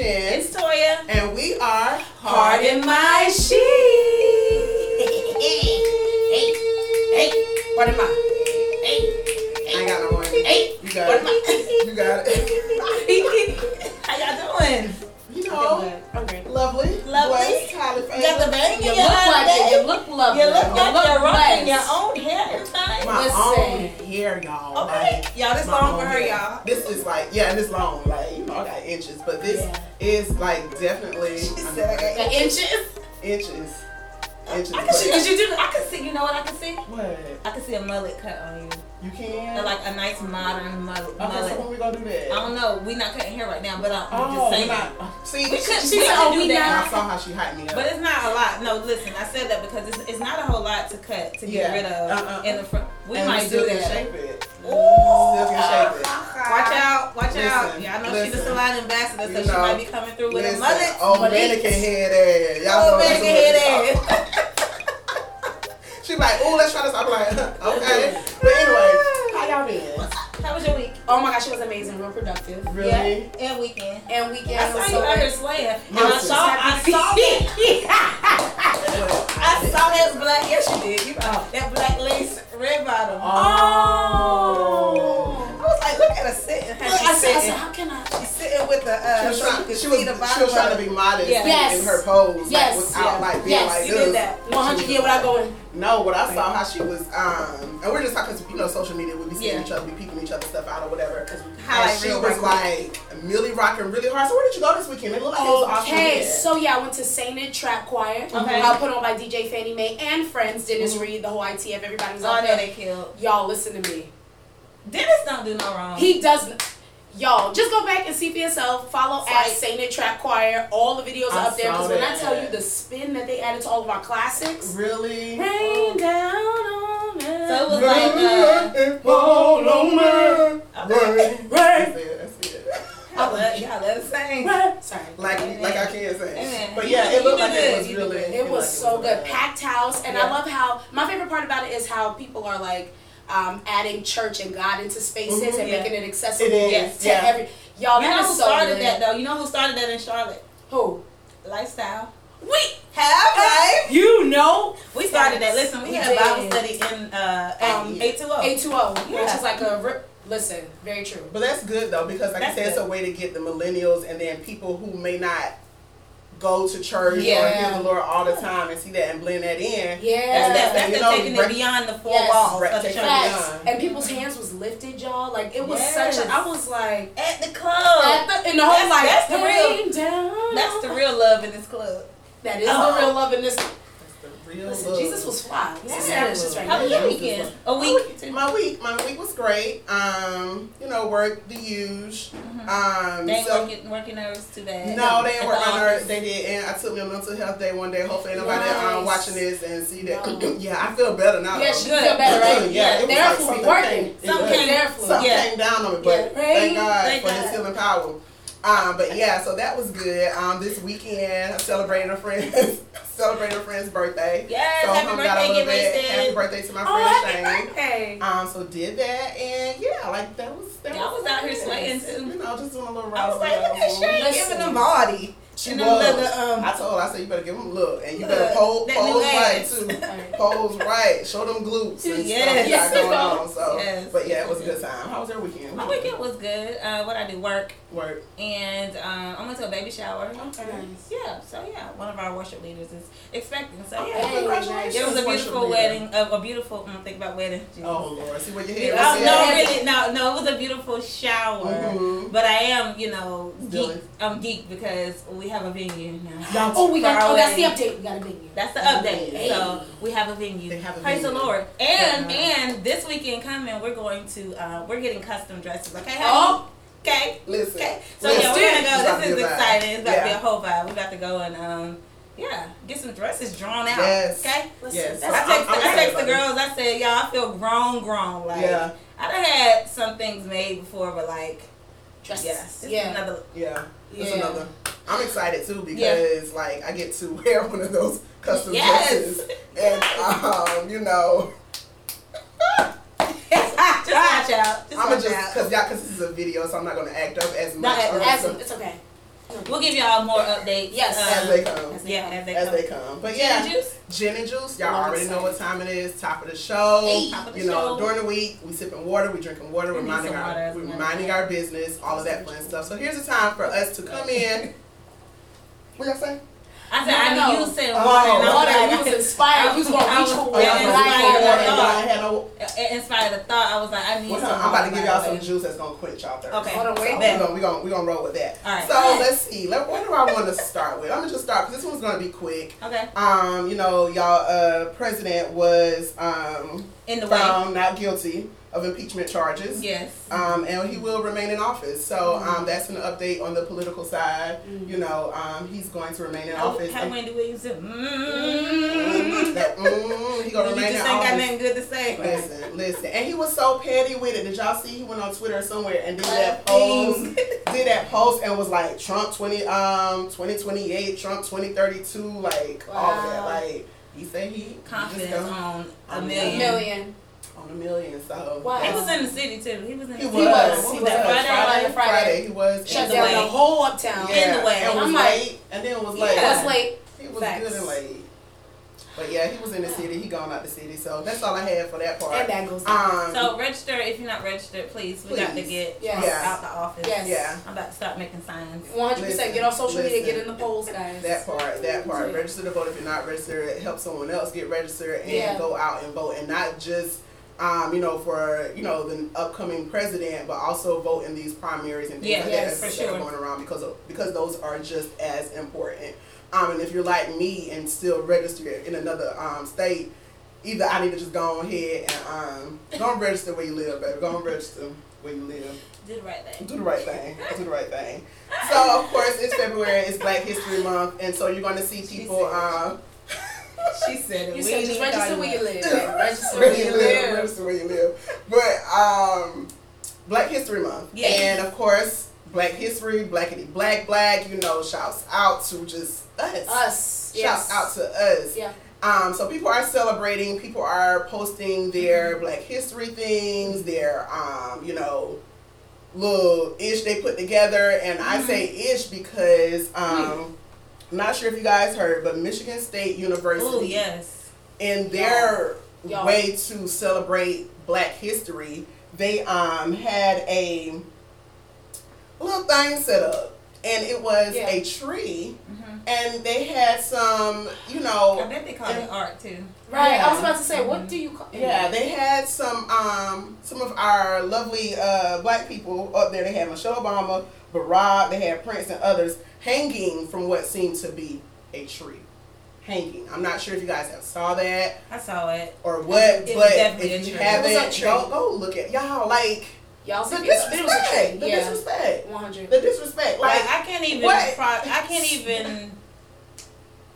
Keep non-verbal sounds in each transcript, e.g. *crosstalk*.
Shin. It's Toya. and we are Pardon my sheet. hey, hey, pardon my. Hey, I ain't got no more. hey, You got pardon it. my. *laughs* You got it. *laughs* How y'all doing? You know, Okay. lovely. Lovely. Blessed, highly You got the bang You in look your eye like it. You look lovely. You look like you're rocking your own hair and thing. My Listen. own hair, y'all. Okay, Like, y'all, this my long for her, hair. y'all. This is like, yeah, and it's long. Like, you know, I got inches, but this Yeah. is like definitely She said I got inches. inches. Inches. I can see, cause you do. I can see. You know what I can see? What? I can see a mullet cut on you, You can? Like a nice modern mullet. okay, so when we gonna do that? I don't know. We not cutting hair right now, but uh, I'm Oh, just saying. not- see, We could. She oh, we said, oh, do we that. I saw how she hyped me up. But it's not a lot. No, listen, I said that because it's, it's not a whole lot to cut to get Yeah. rid of Uh-uh. in the uh. front. We and might still do can that. shape it. Ooh. Still can shape it. Watch out, watch out. Yeah, I know she's a listen. salon ambassador, so You she know, might be coming through with Listen, a mullet. oh, mannequin head ass. Y'all Oh, know man, head ass. She like, oh, let's try this. I'm like, *laughs* okay. But anyway, how y'all been? How was your week? Oh my gosh, it was amazing. Real productive. Really? Yeah, and weekend. And weekend I saw so you out here slaying. And I saw, I saw *laughs* that. I saw that black. Yes, you did. You uh, that black lace red bottom. Oh. I was like, look at her sitting. How Look, she I said, I said, how can I? She's sitting with the She uh, was, trying, she, was, the she was trying to be modest Yeah. in- Yes. in her pose, Yes. like without Yeah. like being Yes, like you this. did that. 100 She yeah, was without going. No, but I saw how she was, um, and we're just talking, you know, social media. We be seeing Yeah. each other, we peeking each other stuff out or whatever. Highlight and she reel was right like Millie rocking really hard. So where did you go this weekend? It looked like it was awesome. Okay, weekend. so yeah, I went to Sainted Trap Choir. Okay. Uh, put on by DJ Fannie Mae and friends, Dennis Mhm. Reed, the whole ITF, everybody was Oh, out there. they killed. Y'all listen to me. Dennis don't do no wrong. He doesn't. Y'all, just go back and see for yourself. Follow It's at like- Sainted Trap Choir. All the videos I are up there. Because when I tell you the spin that they added to all of our classics, really. rain down on me. So it was like, uh, Fall on me. Okay. Rain. Rain, That's it, that's it. I love y'all. Let us sing. rain. Sorry. Like, Amen. like I can't say. Amen. But yeah, it looked like it was really. It was so good. good. Packed house. And Yeah. I love how, my favorite part about it is how people are like, um, adding church and God into spaces Mhm. and Yeah. making it accessible It is, Yes. to yeah. every. Y'all, You that know is who so started lit. that though? You know who started that in Charlotte? Who? Lifestyle. We. Have right? *laughs* You know. We started that. Listen, we, We had Bible study in uh Um, eight two zero. 820, which is like a rip. Listen, very true. But that's good though because like That's I said, it's a way to get the millennials and then people wwho may not go to church or Yeah. hear the Lord all the time and see that and blend that in. Yeah. That's that. That's You know, taking break- it beyond the four Yes. walls Break- of the church. And people's hands was lifted, y'all. Like it was Yes. such a. I was like. At the club. At the, in the whole That's- like. that's the real- down." That's the real love in this club. That is Oh. the uh-huh. real love in this. That's the real Listen, love. Jesus was fly. Yeah. Let's establish right How was your weekend? A week. My week, my week was great. Um, you know, work the huge. Um, Mm-hmm. They ain't so- working working nerves too bad. No, they At ain't the work on her. They did, and I took me a mental health day one day. Hopefully, nobody Nice. um, watching this and see that. Wow. *laughs* yeah, I feel better now. Yeah, though. she feel better, right? Yeah, it was Therefore, like we something working. came- Something yeah. came- Therefore. Something Yeah. came down on me, but Yeah. thank God Thank for God. His healing power. Um, but yeah, so that was good. Um, this weekend I celebrated a friend, *laughs* celebrated a friend's birthday. Yes, so happy birthday, a little bit. wasted. Happy birthday to my Oh, friend happy Shane. birthday. Um, so did that, and yeah, like that was. That Y'all was out here sweating, too. You know, just doing a little. I was like, look at. Shane giving them body. She And was. them um, I told her, I said, you better give him a look, and you Look, better pose, pose right ass. too. *laughs* Pose right. Show them glutes and Yes. stuff you got going on. So, Yes. but yeah, it was a good time. How was your weekend? My weekend was good. Uh, what I do, work, Work. and um, I went to a baby shower. Okay. Yeah, so yeah, one of our worship leaders is expecting. So yeah, Hey, congratulations. it was a beautiful wedding. A, a beautiful. I'm think about wedding. Jesus. Oh Lord, see what your Yeah, head oh, no, really, no, no. It was a beautiful shower. Mhm. But I am, you know, geek. I'm geek because we have a venue now. Y'all Oh, we got. Oh, that's the update. We got a venue. That's the update. Hey. So we have a venue. They have a Praise the. Lord. And Yeah. and this weekend coming, we're going to uh, we're getting custom dresses. Okay. honey? Oh, Okay. Listen. Okay. So Listen. yeah, we're gonna go. This is exciting. It's about to be a whole vibe. We got to go and um yeah get some dresses drawn out. Yes. Okay. listen. Yes. That's I I'm- text, I'm I excited text the girls. I said, y'all, I feel grown, grown. Like Yeah. I done had some things made before, but like dresses. yes, Yeah. another. Yeah. That's Yeah. another. I'm excited too Yeah. because like I get to *laughs* wear one of those custom Yes. dresses, and um, you know, just watch out. Just I'm *laughs* gonna watch just out. cause y'all cause this is a video, so I'm not gonna act up as much. up. As it's okay. We'll give y'all more updates. Yes. As they come. Yeah, as they As come. they come. But Gin yeah, and juice? gin and juice. Y'all already know what time it is. Top of the show. Hey. Top of the you know, show. during the week, we sipping water, we drinking water, We reminding our water as reminding our business, all of that fun stuff. So here's the time for us to come in. *laughs* What y'all say? I said, No, I no. knew you said Oh, water. and I was Water, like- you was inspired. You was gonna reach for water. yeah, y'all it's gonna like drink that. water and y'all had no. It inspired a thought. I was like, I need Well, some. I'm about to give y'all some juice that's gonna quench y'all thirst. Okay. Hold on, So wait. we're gonna, we gonna, we gonna roll with that. All right. So let's see. Let, where do I want to start with? I'm gonna just start because this one's gonna be quick. Okay. Um, you know, y'all, uh, president was um In the way. not guilty of impeachment charges. Yes. Um, and he will remain in office. So Mm-hmm. um, that's an update on the political side. You know, um, he's going to remain in How, office. how And- Wendy Williams said, Mm, mm that, mm, he gonna You remain just ain't got nothing good to say. Listen, listen, and he was so petty with it. Did y'all see? He went on Twitter somewhere and did that post, did that post, and was like Trump twenty um twenty twenty eight, Trump twenty thirty two, like all that. Like he said he he Confidence gonna- on a On a million. Million. on a million. So Wow. He was in the city too. He was in the He city. was. was. He He was. was. Friday, Friday, Friday, Friday. He was. Shut the down way. the whole uptown. Yeah, In the way. And was I'm like- and then it was late. Yeah. What's late? He was Facts. good and late. But yeah, he was in the city. He gone out the city. So that's all I had for that part. And that goes. Um, So register if you're not registered, please. We got to get Yes. Yeah. out the office. Yes. yeah. I'm about to start making signs. One hundred percent. Get on social media. Get in the polls, guys. That part, that part. Yeah. Register to vote if you're not registered. Help someone else get registered and Yeah. go out and vote, and not just, um, you know, for you know the upcoming president, but also vote in these primaries and things Yeah, like yes, that for that are sure. going around because of, because those are just as important. Um, and if you're like me and still registered in another um state, either I need to just go ahead and um go and register where you live, baby. Go and register where you live Do the right thing. do the right thing. Do the right thing. So of course it's February, it's Black History Month, and so you're gonna see people um She said it. You We said just *laughs* register where you live. Register where you live, register where you live. But um Black History Month. Yeah. And of course Black History, Blackity Black Black, you know, shouts out to just us. Us. Shouts Yes. out to us. Yeah. Um, so people are celebrating, people are posting their Black History things, their um, you know, little ish they put together, and I say ish because um, I'm not sure if you guys heard, but Michigan State University Oh yes. in their Y'all. way to celebrate Black History, they um had a little thing set up, and it was Yeah. a tree, hmm and they had some, you know. I bet they call it art too. Right. Yeah. I was about to say, what do you call? Yeah, they had some um some of our lovely uh black people up there. They had Michelle Obama, Barack, they had Prince and others hanging from what seemed to be a tree. Hanging. I'm not sure if you guys have saw that I saw it. or what, It was but if you haven't, It was a tree. go go look at y'all like Y'all the said it, it was a disrespect. tree. The Yeah. disrespect. One hundred. The disrespect. Like, Like I can't even. what? Pro- I can't even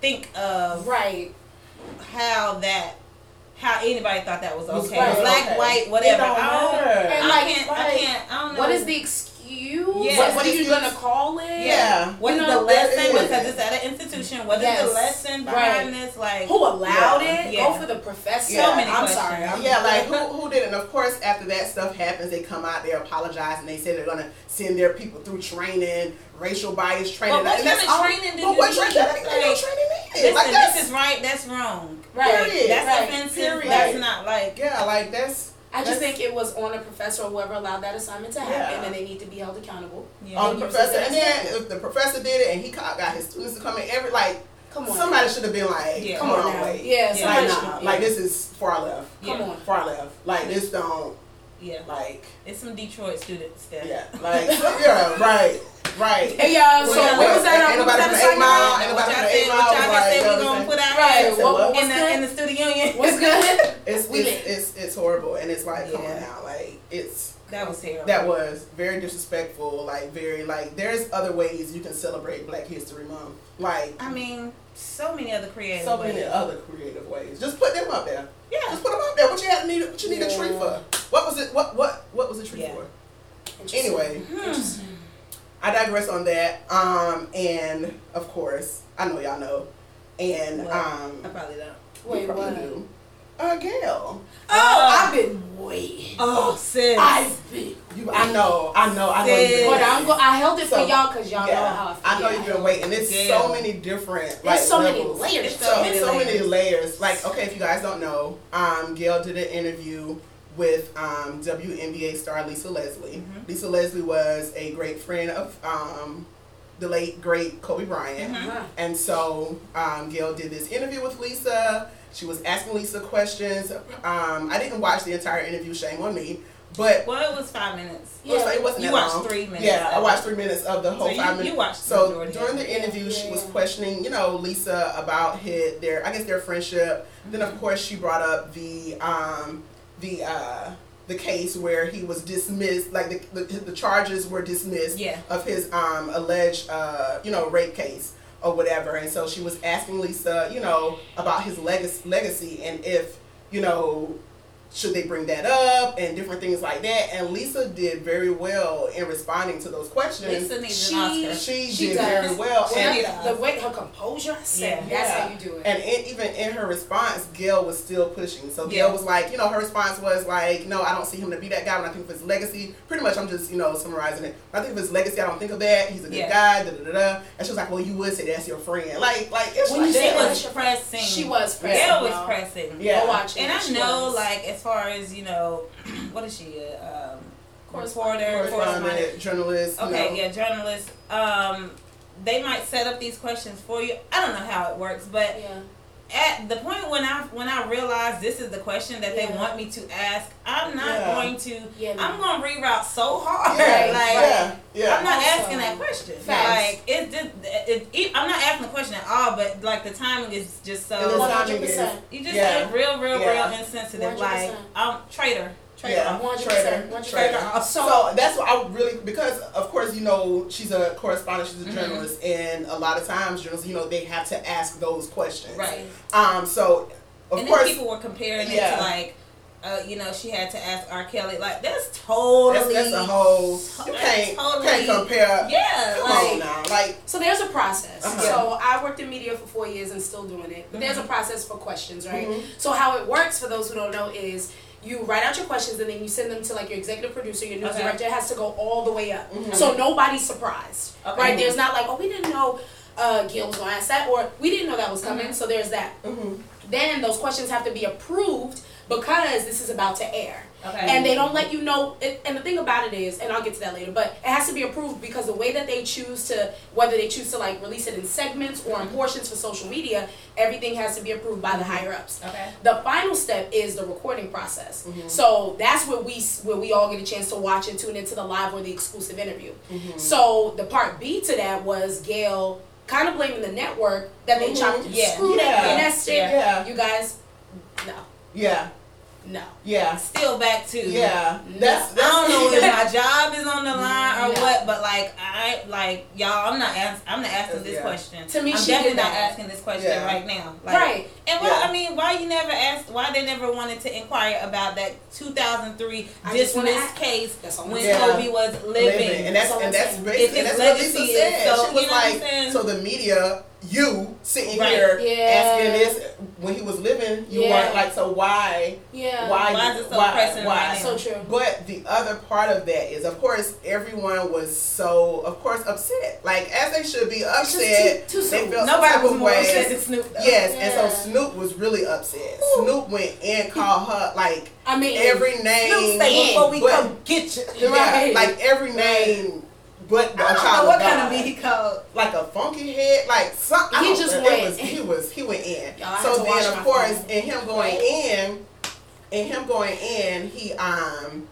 think of Right. how that. How anybody thought that was Was okay? right, Black, okay. white, It whatever. don't I don't. And I like, can't. I can't. I don't know. What is the excuse? Yeah. What, what are you gonna call it? Yeah. What is You know, the there lesson? is. Because it's at an institution. What is Yes. the lesson behind Right. this? Like, Who allowed Yeah. it? Yeah. Go for the professor. So many I'm questions. sorry. I'm, Yeah, like who *laughs* who did it? And of course, after that stuff happens, they come out, they apologize, and they say they're gonna send their people through training, racial bias training. But what kind that's of all- training do you what training? That Like, training needed. listen, like this is right. That's wrong. Right. Period. That's right. offensive. Period. That's not like. yeah, like that's I just think it was on a professor or whoever allowed that assignment to happen, Yeah. and they need to be held accountable. Yeah. Um, on the professor. And then if the professor did it, and he got his students to come in, every like Come on. somebody should have been like, Yeah. come Come on, on now. wait, Yeah, Yeah. like nah, yeah. like this is far left, Come Yeah. on. far left. Like this don't Yeah. like It's some Detroit students there. yeah, like *laughs* yeah, right, right. Hey y'all, so what was that? ain't nobody from Eight? Mile, ain't What nobody from Eight what y'all said we gonna put out Right. What, what? what's in the, in the studio union. What's good? It's, it's, it's it's horrible and it's like come on now like it's That was terrible. that was very disrespectful like very like there's other ways you can celebrate Black History Month like I mean, so many other creative so ways. many other creative ways just put them up there Yeah. just put them up there what you had need what you need a tree for what was it what what what was the tree Yeah. for anyway Interesting. I digress on that um and of course I know y'all know and What? um I probably don't. Wait, probably what? do. Uh, Gail. Oh, I've been waiting. Oh, sis. I've been. You, I know, I know, I know. You've been Sis. But. I'm go- I held it So, for y'all because y'all know how I feel. I know you've been waiting. There's Gail. so many different. There's like, so many levels. layers. It's so so, it. many so many layers. layers. Like, okay, if you guys don't know, um, Gail did an interview with um, WNBA star Lisa Leslie. Mhm. Lisa Leslie was a great friend of um, the late great Kobe Bryant, Mhm. Uh-huh. and so um, Gail did this interview with Lisa. She was asking Lisa questions. Um, I didn't watch the entire interview. Shame on me, but. Well, it was five minutes. it was- it wasn't You that watched long. three minutes Yeah, I watched three minutes of the whole So you- five you minutes. watched so majority during the it. interview, she was questioning, you know, Lisa about his, their, I guess their friendship. Then Mm-hmm. of course she brought up the, um, the, uh, the case where he was dismissed, like the, the, the charges were dismissed Yeah. of his um, alleged, uh, you know, rape case or whatever. And so she was asking Lisa, you know, about his legacy, legacy and if, you know, should they bring that up and different things like that. And Lisa did very well in responding to those questions. Lisa needs She- an Oscar. She, She did does. very well. Well, And, the way her composure, said, Yeah. that's Yeah. how you do it. and in, even in her response, Gail was still pushing. So Yeah. Gail was like, you know, her response was like, no, I don't see him to be that guy. When I think of his legacy, pretty much I'm just, you know, summarizing it. When I think of his legacy, I don't think of that. He's a good Yeah. guy, da da da da. And she was like, well, you would say that's your friend. Like, like it's When like you She say that. was pressing. she was pressing. Gail was pressing. Yeah. Go watch it. And I She know, was. like, as far as you know, *clears throat* what is she? A um, Correspondent. reporter, correspondent. correspondent, journalist. you Okay, know. yeah, journalist. Um, they might set up these questions for you. I don't know how it works, but Yeah. At the point when I when I realize this is the question that they want me to ask, I'm not Yeah. going to. Yeah, I'm going to reroute so hard. Yeah, *laughs* like yeah, yeah. I'm not asking that question. facts. Like it's just it, it, I'm not asking the question at all, but like the timing is just so. 100. percent You just Yeah. real, real, Yeah. real insensitive. Like 100%. I'm traitor. Traitor. Yeah. One hundred Trader, percent. One hundred trader. percent. So, So that's what I really because of course you know she's a correspondent, she's a Mhm. journalist, and a lot of times journalists you know they have to ask those questions. Right. Um. So of and course then people were comparing it to like, uh, you know, she had to ask R. Kelly. Like that's totally. that's, that's a whole you That's can't totally- can't compare. Yeah. Come like, on now, like So there's a process. Uh-huh. So I worked in media for four years and still doing it. But there's a process for questions, right? Mhm. So how it works for those who don't know is you write out your questions and then you send them to like your executive producer, your news Okay. director. It has to go all the way up. Mhm. So nobody's surprised, Okay. right? There's not like, oh, we didn't know uh, Gail was going to ask that, or we didn't know that was coming. Mhm. So there's that. mhm. Then those questions have to be approved because this is about to air. Okay. And they don't let you know. And the thing about it is, and I'll get to that later, but it has to be approved because the way that they choose to, whether they choose to like release it in segments or in portions for social media, everything has to be approved by the higher ups. Okay. The final step is the recording process. Mhm. So that's where we where we all get a chance to watch and tune into the live or the exclusive interview. Mhm. So the part B to that was Gail kind of blaming the network that they Mhm. chopped Yeah. Yeah. it, finessed it. Yeah. You guys, no, Yeah. No. Yeah. Still back to. Yeah. That's I that's don't know if *laughs* my job is on the line or No. what, but like I like y'all. I'm not ask, I'm not asking this Yeah. question. To me, I'm she definitely not that. asking this question Yeah. right now. Like, right. And well, Yeah. I mean, why you never asked? Why they never wanted to inquire about that 2003 I dismissed case That's all I'm when saying. Yeah. Kobe was living? and that's That's and that's saying. basically If and his that's what Lisa legacy is said. so- she was you know like, so the media, you sitting Right. here Yeah. asking this when he was living, you Yeah. weren't like, so why, Yeah. why, Why is it so why, pressing why? right So true. But the other part of that is, of course, everyone was so, of course, upset. Like as they should be upset. too- too they felt some Nobody type was of more way. upset than Snoop. Though. Yes, and so Snoop was really upset. Snoop went and called her like I mean, every name. Snoop say before we but- come get you. Yeah, Right. like every name, but I don't know what kind of beat he called. like a funky head, like some. I He just went- Was, he was he went in. Y'all, so then of course, phone. in him going in, in him going in, he um,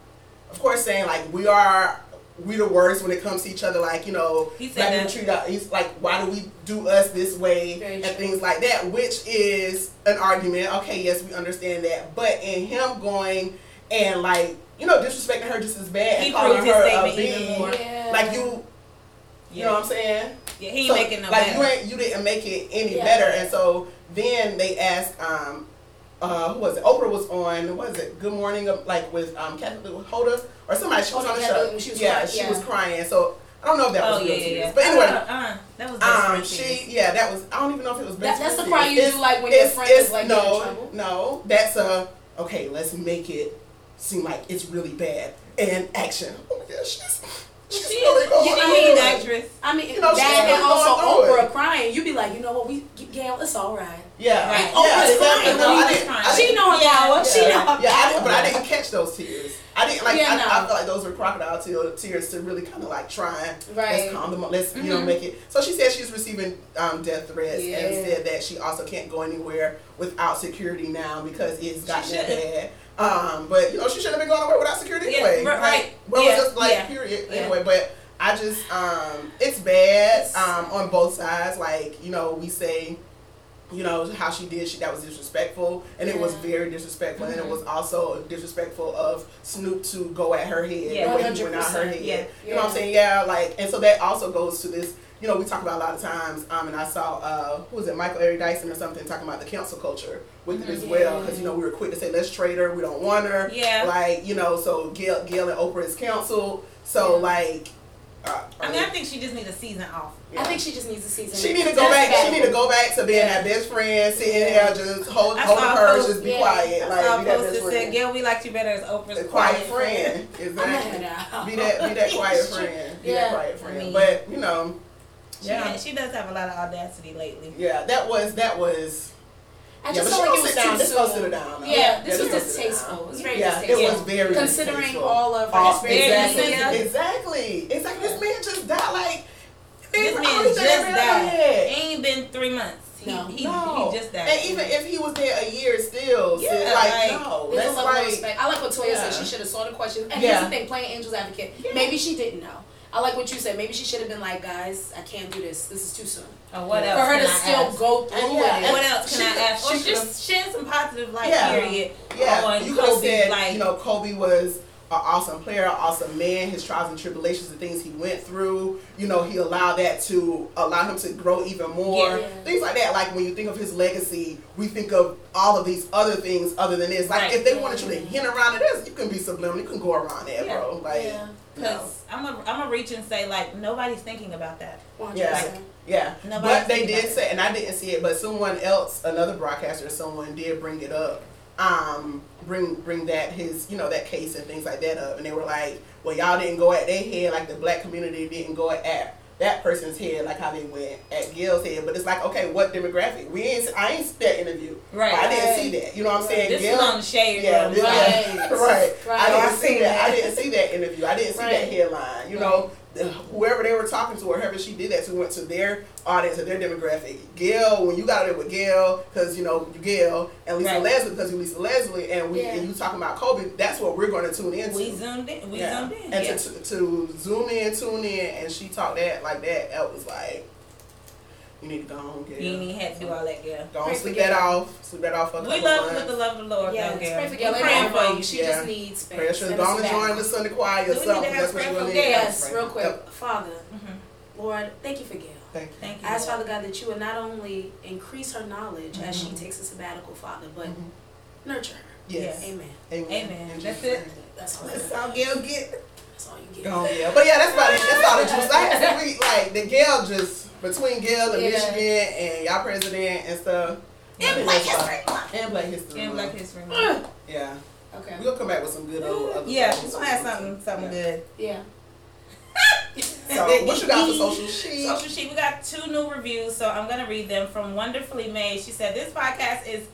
of course saying like we are. We the worst when it comes to each other, like you know, He said that. treat us. He's like, why do we do us this way Very and true. things like that, which is an argument. Okay, yes, we understand that, but in him going and like you know disrespecting her just as bad He calling proved his her a statement even more. Yeah. like you, you know what I'm saying? Yeah, he ain't So, making no like better. you ain't you didn't make it any Yeah. better and so then they asked um uh who was it Oprah was on what was it Good Morning uh, like with um Kathy Holder or somebody she was on the show she was yeah crying, she yeah. was crying so I don't know if that Oh was yeah, real yeah, tears, yeah. but anyway. uh, uh, that was Um, she, yeah, that was. I don't even know if it was That- that's friend the cry tears. you do, It's- like, when your friend is, like, in no, trouble? No, that's a okay. Let's make it seem like it's really bad and action. Oh my gosh, she's she's She really going a through lead it. actress. I mean, You know, that really and also Oprah crying. You'd be like, you know what, we Gail, it's all right. Yeah, Right. yeah, Oprah's exactly. crying. No, I didn't. I crying. She didn't- know her Yeah, power. She yeah, know her yeah, I power. didn't, but I didn't catch those tears. I didn't like. Yeah, I, no. I felt like those were crocodile tear- tears to really kind of like trying. Right. Let's calm them. up. Let's you know Mhm. make it. So she said she's receiving um, death threats Yeah. and said that she also can't go anywhere without security now because it's gotten bad. Um, but you know she shouldn't have been going away without security Yeah, anyway. right, Like. Well, Yeah, just like yeah. period Yeah. anyway. But I just um, it's bad um, on both sides. Like you know we say you know how she did she that was disrespectful and it was very disrespectful and it Mhm. was also disrespectful of Snoop to go at her head Yeah. the way he went at her head yeah. you know what I'm saying yeah like and so that also goes to this you know we talk about a lot of times um and I saw uh who was it Michael Eric Dyson or something talking about the cancel culture with it as well because you know we were quick to say let's trade her we don't want her Yeah. like you know so Gail, Gail and Oprah is counseled so Yeah. like uh, I mean, I think she just needs a season off. I think she just needs a season. she need to go back. She bad. need to go back to being Yeah. that best friend, sitting Yeah. there, just hold, I hold her, post- just be yeah. quiet, I like saw a be that best that said, "Gail, we liked you better as Oprah's The quiet friend, *laughs* I'm exactly. mad at Be that, be that *laughs* quiet friend, be Yeah. that quiet I friend. mean- but you know, She, yeah, she does have a lot of audacity lately. yeah, that was that was. I yeah, just but felt she like it was sit down. too This go soon. sit her down. now. Yeah, this was go distasteful. It was very Yeah, distasteful. it was very Considering all of her experiences. exactly, Yeah. exactly, exactly. This man just died like. This man just died. Ain't been three months. He, No. he, No. he just died. And even if he was there a year still, Yeah, yeah, like, like, no, that's like respect. I like what Toya Yeah. said. She should have saw the questions. And Yeah. here's the thing: playing Angel's advocate. Yeah. Maybe she didn't know. I like what you said. Maybe she should have been like, guys, I can't do this. This is too soon. or what For else? For her can to I still ask? go through And yeah, it. and What else can she I could- ask? Or she just shed some positive light. Yeah. Period. yeah. on you could have said, like- you know, Kobe was an awesome player, an awesome man. His trials and tribulations, the things he went through, you know, he allowed that to allow him to grow even more. Yeah. Things like that. Like when you think of his legacy, we think of all of these other things other than this. Like Right. if they wanted you to hint around it, this, you can be subliminal. You can go around that, Yeah. bro. Like, yeah. you know. Because I'm a, I'm a reach and say like nobody's thinking about that. 100%. Yeah. Yeah, Nobody's but they did say, and I didn't see it, but someone else, another broadcaster, someone did bring it up, um, bring bring that his, you know, that case and things like that up, and they were like, well, y'all didn't go at their head like the black community didn't go at that person's head like how they went at Gail's head, but it's like, okay, what demographic? We ain't, I ain't see that interview, Right. I didn't Right. see that. You know what I'm saying? This Gail- is on the shade yeah, room. this- Right. *laughs* right. *laughs* Right. I didn't see that. I didn't see that interview. I didn't see that headline. You know, the- whoever they were talking to, or whoever she did that to, went to their audience and their demographic. Gail, when you got it with Gail, because you know Gail and Lisa Right. Leslie, because you Lisa Leslie, and we Yeah. and you talking about Kobe. That's what we're going to tune into. We zoomed in. We yeah. zoomed in. And yeah. to, to, to zoom in, tune in, and she talked that like that. That was like, you need to go home, Gail. you ain't even had to do all that, girl. Go on, Pray sleep that off. Sleep that off for a We love you months. with the love of the Lord, Yeah, though, girl. pray for We're praying for you. She Yeah. just needs space. Prayer should and have gone it's and valid. the Sunday choir Do we need yourself. to have That's what prayer you're for gonna Gail? need. Yes, real quick. Father, Mhm. Lord, thank you for Gail. Thank you. Thank you. I ask Father God that you would not only increase her knowledge as she Mhm. takes a sabbatical, Father, but Mhm. nurture her. Yes. Amen. Amen. Amen. In That's it. That's all. That's all Gail get. That's all you get. Oh yeah, but yeah, that's about it. That's all the juice. Like, I said, we, *laughs* like the Gail just between Gail and Yeah. Michigan and y'all president and stuff. I And Black History Month. And Black History. And Black History Month. Yeah, Okay. we're gonna come back with some good old. Other Yeah, stuff. she's gonna have something, something Yeah. good. Yeah. So *laughs* what you got for social sheet? Social sheet. We got two new reviews, so I'm gonna read them from Wonderfully Made. She said this podcast is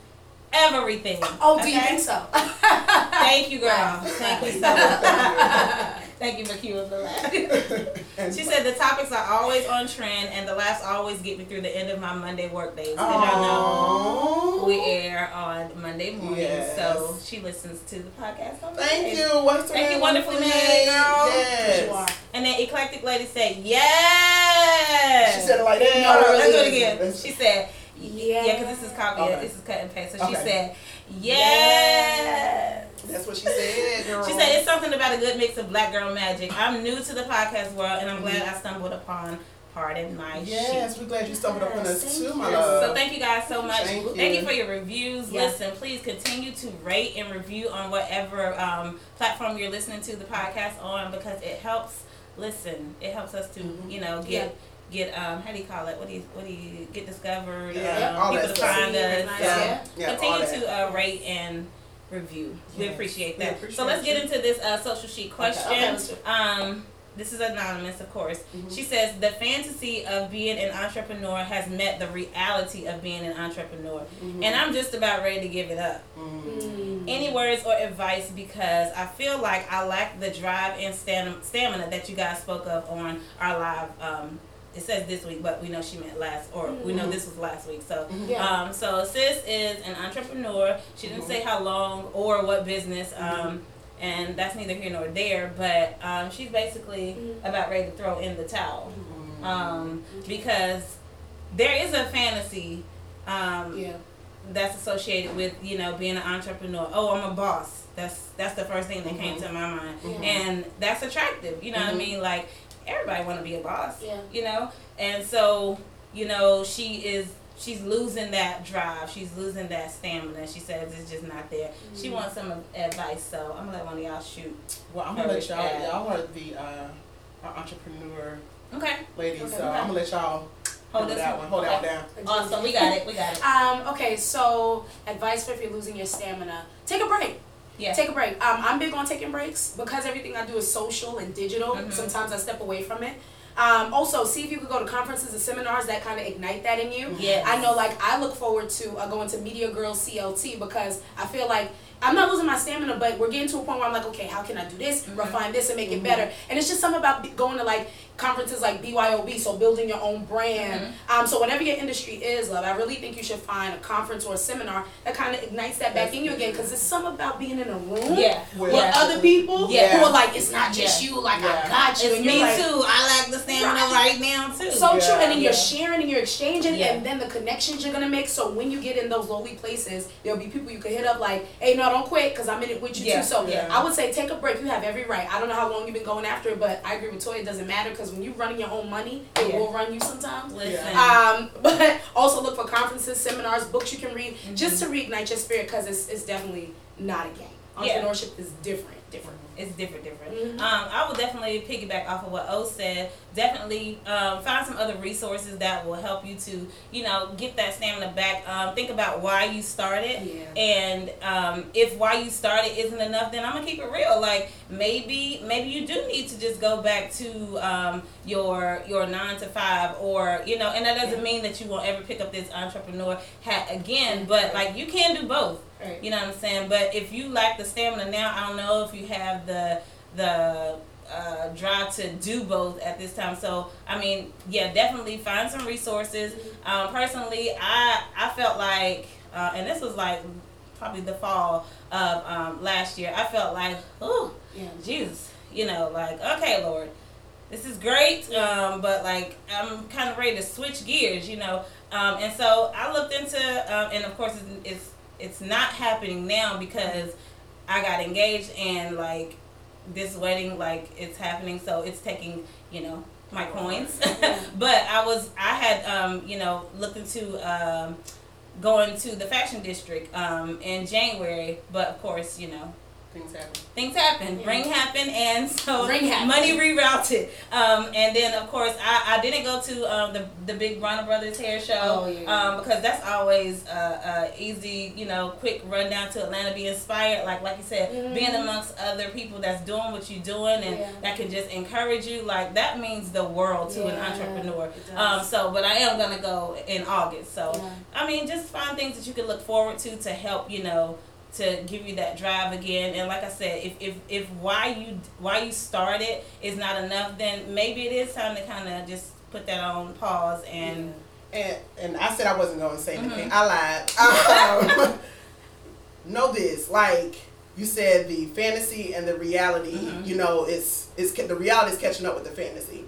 everything. Oh, do you think so? Thank you, girl. Wow. Thank you *laughs* so much. *laughs* Thank you for cueing the laugh. She said the topics are always on trend, and the laughs always get me through the end of my Monday work days. Because y'all know we air on Monday morning, Yes. so she listens to the podcast on Thank you. What's Thank you, wonderfully made, girl. Yes. You. And then Eclectic Lady said, "Yes." She said it like that. No, or let's do it is again. She said, Yeah. "Yeah, because this is copy. Okay. This is cut and paste." So she Okay. said, "Yes." That's what she said, *laughs* girl. She said it's something about a good mix of black girl magic. I'm new to the podcast world, and I'm glad I stumbled upon Pardon My Yes, we're glad you stumbled upon us too, my love. So thank you guys so much. Thank Thank you. you for your reviews. Yeah. Listen, please continue to rate and review on whatever um, platform you're listening to the podcast on because it helps listen. It helps us to Mhm. you know Yeah. get. Get um how do you call it? What do you what do you get discovered? Yeah, um, all people that to find us. Recognize, So yeah. Yeah, continue to uh, rate and review. We Yes. appreciate We that. appreciate so let's get into this uh, social sheet question. okay, let's do it. um, this is anonymous, of course. Mhm. She says the fantasy of being an entrepreneur has met the reality of being an entrepreneur, Mhm. and I'm just about ready to give it up. Mhm. Mm. Any words or advice because I feel like I lack the drive and stam- stamina that you guys spoke of on our live. Um, it says this week, but we know she meant last, or we know Mhm. this was last week. So Mhm. Yeah. um, so sis is an entrepreneur. She didn't Mhm. say how long or what business, Mm-hmm. um, and that's neither here nor there. But um, she's basically about ready to throw in the towel um, because there is a fantasy um, Yeah. that's associated with you know being an entrepreneur. Oh, I'm a boss. That's that's the first thing that came to my mind, and that's attractive. You know what I mean? Like everybody want to be a boss Yeah. you know and so you know she is she's losing that drive she's losing that stamina she says it's just not there she Mhm. wants some advice so i'm gonna let one of y'all shoot Well, I'm gonna let y'all. Yeah. Y'all are the uh, our entrepreneur okay ladies, Okay. so I'm gonna let y'all Hold hold that one. one. Hold that one Okay. down. awesome we got it we got it Um, okay, so advice for if you're losing your stamina. Take a break. Yeah Take a break. Um, I'm big on taking breaks because everything I do is social and digital. Mhm. Sometimes I step away from it. Um, also, see if you could go to conferences and seminars that kind of ignite that in you. Yes. I know, like, I look forward to uh, going to Media Girls CLT because I feel like I'm not losing my stamina, but we're getting to a point where I'm like, okay, how can I do this, Mhm. refine this, and make Mhm. it better? And it's just something about going to like conferences like BYOB, so building your own brand. Mm-hmm. Um, so whatever your industry is, love, I really think you should find a conference or a seminar that kind of ignites that back That's in you again, because it's something about being in a room yeah With- Yeah. other people Yeah. who are like, it's not just you, like. I got you, it's and me like, too i like the stamina Right. right, now too so true, and then you're sharing and you're exchanging, and then the connections you're gonna make. So when you get in those lowly places, there'll be people you can hit up like, "Hey, no, don't quit, cause I'm in it with you too." So Yeah. I would say take a break. You have every right. I don't know how long you've been going after it, but I agree with Toya. It doesn't matter, cause when you're running your own money, it Yeah. will run you sometimes. listen Um, *laughs* but also look for conferences, seminars, books you can read, Mm-hmm. just to reignite your spirit, cause it's it's definitely not a game. Yeah. Entrepreneurship is different, different. It's different, different. Mhm. Um, I would definitely piggyback off of what O said. Definitely um, find some other resources that will help you to, you know, get that stamina back. Um, think about why you started, Yeah. and um, if why you started isn't enough, then I'm gonna keep it real. Like maybe, maybe you do need to just go back to um, your your nine to five, or you know, and that doesn't mean that you won't ever pick up this entrepreneur hat again. But like you can do both. Right. You know what I'm saying? But if you lack the stamina now, I don't know if you have the the uh, drive to do both at this time. So I mean, yeah, definitely find some resources. Um, personally, I I felt like, uh, and this was like probably the fall of um, last year. I felt like, oh, Yeah. Jesus, you know, like okay, Lord, this is great, um, but like I'm kind of ready to switch gears, you know. Um, and so I looked into, um, and of course it's, it's it's not happening now because I got engaged and like this wedding like it's happening, so it's taking you know my coins. *laughs* *laughs* but I was I had um, you know looked into um, going to the fashion district um, in January, but of course you know Things happen. things happen. Yeah. Ring happened, and so happened. money rerouted. Um, and then of course I, I didn't go to um, the the big Bronner Brothers hair show Oh, yeah. um, because that's always uh, uh, easy, you know, quick run down to Atlanta, be inspired. Like like you said, Mhm. being amongst other people that's doing what you're doing and Yeah. that can just encourage you. Like that means the world to an entrepreneur. Um, so, but I am gonna go in August. So. I mean, just find things that you can look forward to to help you know to give you that drive again. And like I said, if if if why you why you started is not enough, then maybe it is time to kind of just put that on pause and And and I said I wasn't going to say Mm-hmm. anything. I lied. *laughs* Um, know this, like you said, the fantasy and the reality. Mhm. You know, it's it's the reality is catching up with the fantasy.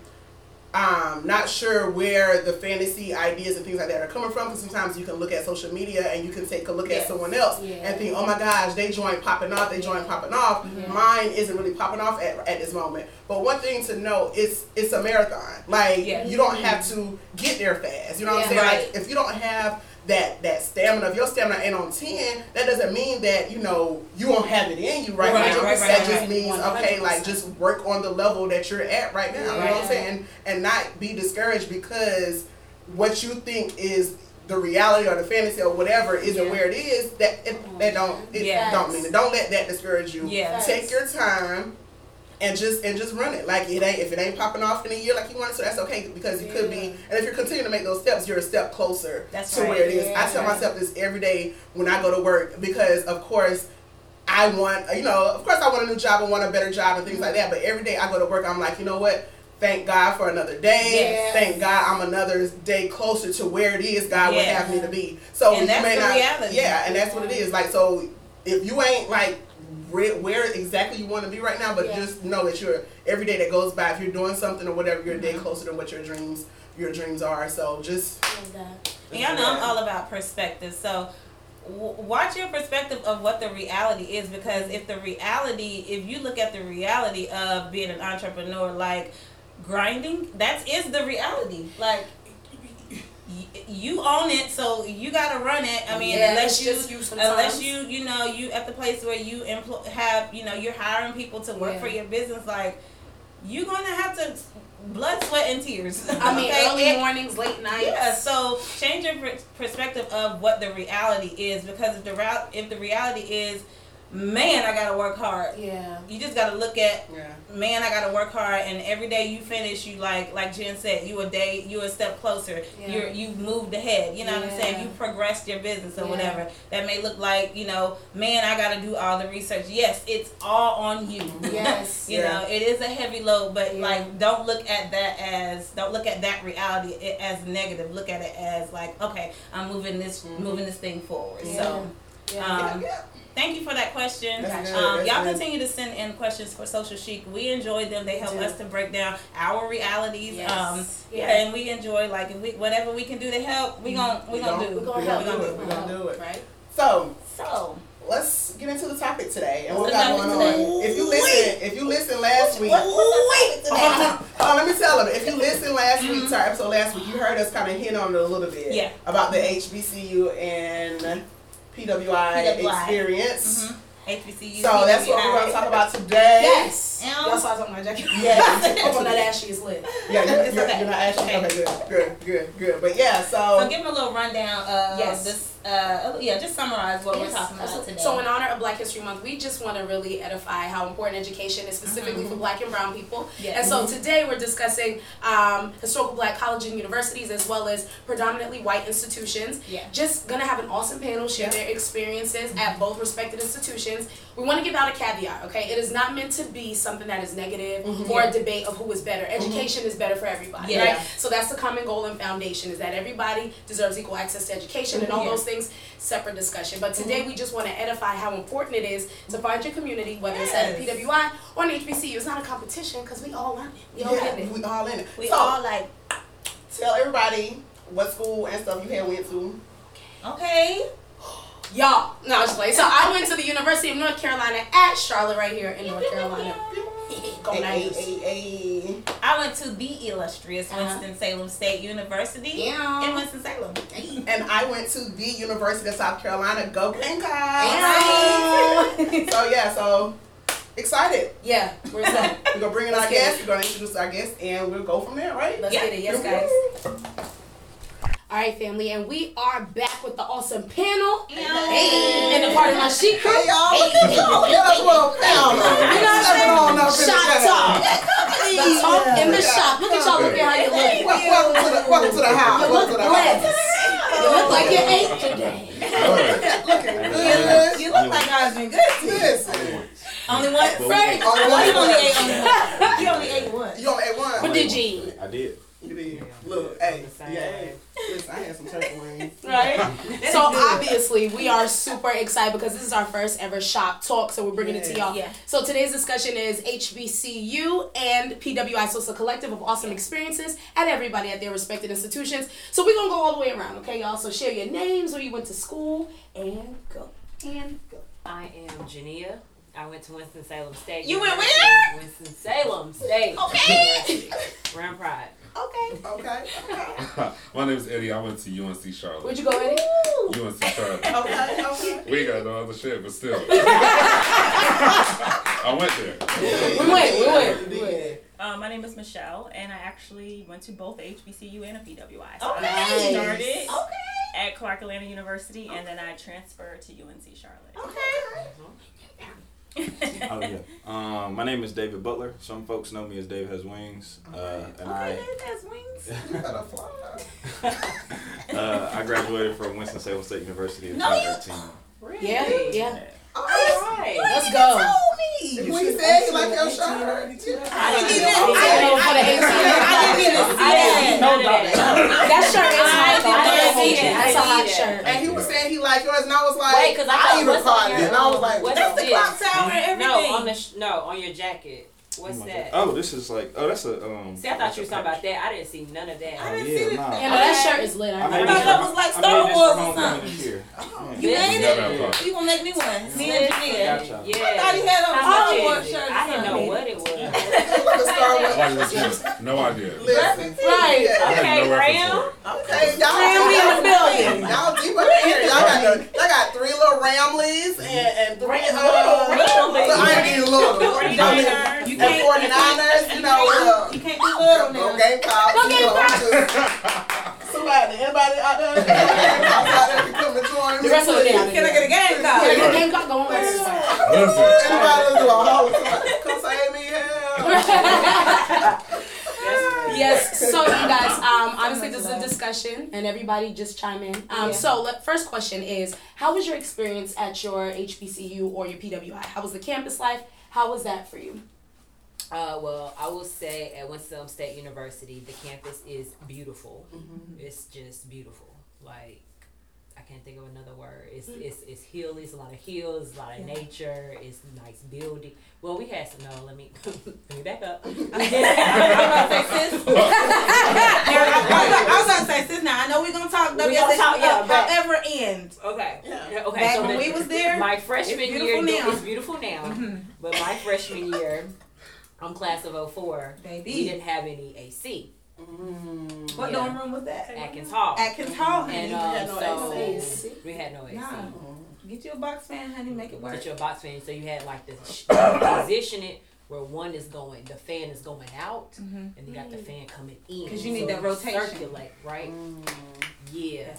Um, not sure where the fantasy ideas and things like that are coming from. Because sometimes you can look at social media and you can take a look Yes. at someone else Yeah. and think, "Oh my gosh, they joint popping off. They joint popping off." Yeah. Mine isn't really popping off at, at this moment. But one thing to know is it's a marathon. Like Yeah. you don't have to get there fast. You know what I'm saying? Right. Like if you don't have that that stamina, if your stamina ain't on ten, that doesn't mean that you know you won't have it in you right, Right, now. right, right, that just means okay, like just work on the level that you're at right now. You know what I'm saying? And not be discouraged because what you think is the reality or the fantasy or whatever isn't Yeah. where it is. That it, that don't it Yeah. don't mean it. Don't let that discourage you. Yeah. Take your time and just and just run it. Like it ain't if it ain't popping off in a year like you want, so that's okay because it could be. And if you're continuing to make those steps, you're a step closer That's to right. where it is. I tell myself this every day when I go to work because of course. I want, you know, of course I want a new job, I want a better job and things like that. But every day I go to work, I'm like, you know what? Thank God for another day. Yes. Thank God I'm another day closer to where it is God would have me to be. So And you that's may the not, reality. yeah, and that's what it is. Like so, if you ain't like where, where exactly you want to be right now, but Yeah. just know that you're every day that goes by, if you're doing something or whatever, you're a Mm-hmm. day closer to what your dreams your dreams are. So just Love that. Yeah, I know I'm all about perspective. So w- watch your perspective of what the reality is because if the reality, if you look at the reality of being an entrepreneur, like grinding, that is the reality. Like y- you own it, so you gotta run it. I mean, Yeah, unless you, you unless you, you know, you at the place where you employ, have, you know, you're hiring people to work Yeah. for your business, like you're gonna have to blood, sweat, and tears. I mean, okay? early mornings, late nights. yeah, so change your per- perspective of what the reality is because if the rea- if the reality is, man, I gotta work hard. Yeah. You just gotta look at, yeah. man, I gotta work hard, and every day you finish, you like like Jen said, you a day, you a step closer. Yeah. You're you moved ahead. You know what I'm saying? Yeah. You progressed your business or Yeah. whatever. That may look like you know, man, I gotta do all the research. Yes, it's all on you. Yes. *laughs* you Yeah. know, it is a heavy load, but Yeah. like, don't look at that as don't look at that reality as negative. Look at it as like, okay, I'm moving this Mhm. moving this thing forward. Yeah. So, Yeah. um, yeah, yeah. Thank you for that question. That's good, Um, y'all good. continue to send in questions for Social Sheet. We enjoy them. They help us to break down our realities. Yes. Um, Yeah. and we enjoy like if we whatever we can do to help. We gon' we, We gonna gon- do. We're gonna We help. gonna do it. We're gonna do it. Right. So So, let's get into the topic today and what we got going topic on. If you listen, if you listen last week, what, what's the Hold topic on, today? hold on, let me tell them. If you listened last week to our episode last week, you heard us kind of hint on it a little bit Yeah. about the HBCU and PWI, PWI. experience. Mhm. HBCU. So that's what we're going to talk about today. Yes. Um, Y'all saw something my jacket. Yes. *laughs* Oh, that ashy is lit. Yeah, you're, It's you're, okay. you're not asking. Okay. Okay, good, good, good, good. But yeah, So so give them a little rundown of Yes. this. Uh, yeah, just summarize what Yes, we're talking about today. So, in honor of Black History Month, we just want to really edify how important education is, specifically for Black and Brown people. Yeah. And so, today we're discussing um, historical Black colleges and universities, as well as predominantly white institutions. Yeah. Just gonna have an awesome panel share Yeah. their experiences at both respected institutions. We want to give out a caveat, okay? It is not meant to be something that is negative mm-hmm. or a debate of who is better. Mm-hmm. Education is better for everybody, Yeah. right? So that's the common goal and foundation is that everybody deserves equal access to education and all Yeah. those things. Separate discussion. But today mm-hmm. we just want to edify how important it is to find your community, whether it's at a PWI or an HBCU. It's not a competition because we all learn it. We all yeah, get it. we all in it. we so all like, tell everybody what school and stuff you had went to. okay. Y'all, no, I'm just playing. So I went to the University of North Carolina at Charlotte, right here in North Carolina. Go *laughs* Hey, hey, hey, hey. I went to the illustrious Uh-huh. Winston-Salem State University Yeah. in Winston-Salem. *laughs* And I went to the University of South Carolina. Go Gamecocks! Yeah. So yeah, so excited. yeah, we're excited. *laughs* We're gonna bring in Let's our get it. guests. We're gonna introduce our guests, and we'll go from there, right? Let's Yeah. get it, yes, guys. All right, family, and we are back with the awesome panel. Hey. And the part of my sheet crew. Hey y'all, look at y'all. Get us a little pound. You know what I'm saying? on up in the Shop talk. The talk in the shop. Look at y'all looking how you look. Wel- Welcome to the welcome to the house. You Welcome look to the blessed. house. You look like you ate today. Looking good. You look like I was been good to. Listen, Only one. Right. Only Well, you one. only ate only one. You only ate one. you only ate one. What did you eat? I did. You did. Look, hey, yeah, hey. Listen, I had some turkey wings. *laughs* Right? So obviously we are super excited because this is our first ever shop talk, so we're bringing it to y'all. Yeah. So today's discussion is HBCU and PWI, so it's a collective of awesome experiences at everybody at their respected institutions. So we're gonna go all the way around, okay, y'all? So share your names, where you went to school, and go. And go. I am Jania I went to Winston Salem State. You went University. where? Winston Salem State. Okay. Grand Pride. Okay. Okay. Okay. *laughs* My name is Eddie. I went to UNC Charlotte. Where'd you go, Eddie? UNC Charlotte. Okay. Okay. We got no other shit, but still. *laughs* I went there. We went. We went. We went. Uh, my name is Michelle, and I actually went to both HBCU and a PWI. So Okay. I started Okay. at Clark Atlanta University, and then I transferred to UNC Charlotte. Okay. Oh yeah. Um, my name is David Butler. Some folks know me as Dave Has Wings, uh, and Okay. It has wings. You better fly. I *laughs* uh, I graduated from Winston Salem State University in No, 2013. Really? Yeah. Yeah. Right. Let's You go. told me. When you said you like your shirt. I didn't even. I I didn't know for the 18. I didn't even see I didn't that. know that. That shirt is hot. I I didn't didn't see see it. it. That's a hot shirt. And he was saying he liked yours, and I was like, Wait, 'cause I thought even what's caught it, and I was like, What That's the this? clock tower and everything. No, on the no on your jacket. What's Oh that? God. Oh, this is like oh that's a um. See, I thought you was talking about that. I didn't see none of that. I didn't yeah, see nah. Yeah, no, that shirt is lit. I I thought that for- was like Star Wars or something. this year. You This- made it? have You gonna make me one? Me and Janine. Yeah. I thought he had on Star Wars shirt I didn't know what it was. *laughs* Star Wars. No idea. *laughs* Listen, Right. Yeah. I Okay, no Ram. Okay, y'all. Ram me in the building. Y'all deep up in here. Y'all got the, y'all got three little Ramleys and, and three uh, Ramleys. so I ain't even little. Forty I mean, Niners. You and can't. 49ers, you know, uh, You can't do little go now. Gamecocks. Go you know, Gamecocks. *laughs* Somebody, anybody out there, Gamecocks out there can come and join me. The rest of the day. Can I get a game Yeah, card? the game got going like this way. Listen, Anybody else do a holler, somebody, come save me help. *laughs* Yes, so you guys, um, obviously this is a discussion and everybody just chime in. Um, Yeah. so let, first question is, how was your experience at your HBCU or your PWI? How was the campus life? How was that for you? Uh, well, I will say at Winston State University, the campus is beautiful. It's just beautiful. Like I can't think of another word. It's it's it's hilly. It's a lot of hills, a lot of nature. It's nice building. Well, we had some. No, let me *laughs* let me back up. *laughs* *laughs* I was gonna say, sis. I was gonna say, sis. Now I know we're gonna talk We gonna talk, yeah, uh, however end. Okay. Yeah. Okay. Back so when the- we was there, my freshman it's year, beautiful now. it's beautiful now. But my freshman year, I'm class of 04. Baby. We didn't have any AC. Mm. What Yeah. dorm room was that? Atkins Hall. Atkins Hall. And honey. um, had no so AC. we had no AC. Nah. Get you a box fan, honey. Make it work. Get you a box fan. So you had like the *coughs* position it where one is going, the fan is going out, mm-hmm. and you got the mm. fan coming in. Because you need So that it rotation. Circulate, right? Mm. Yeah.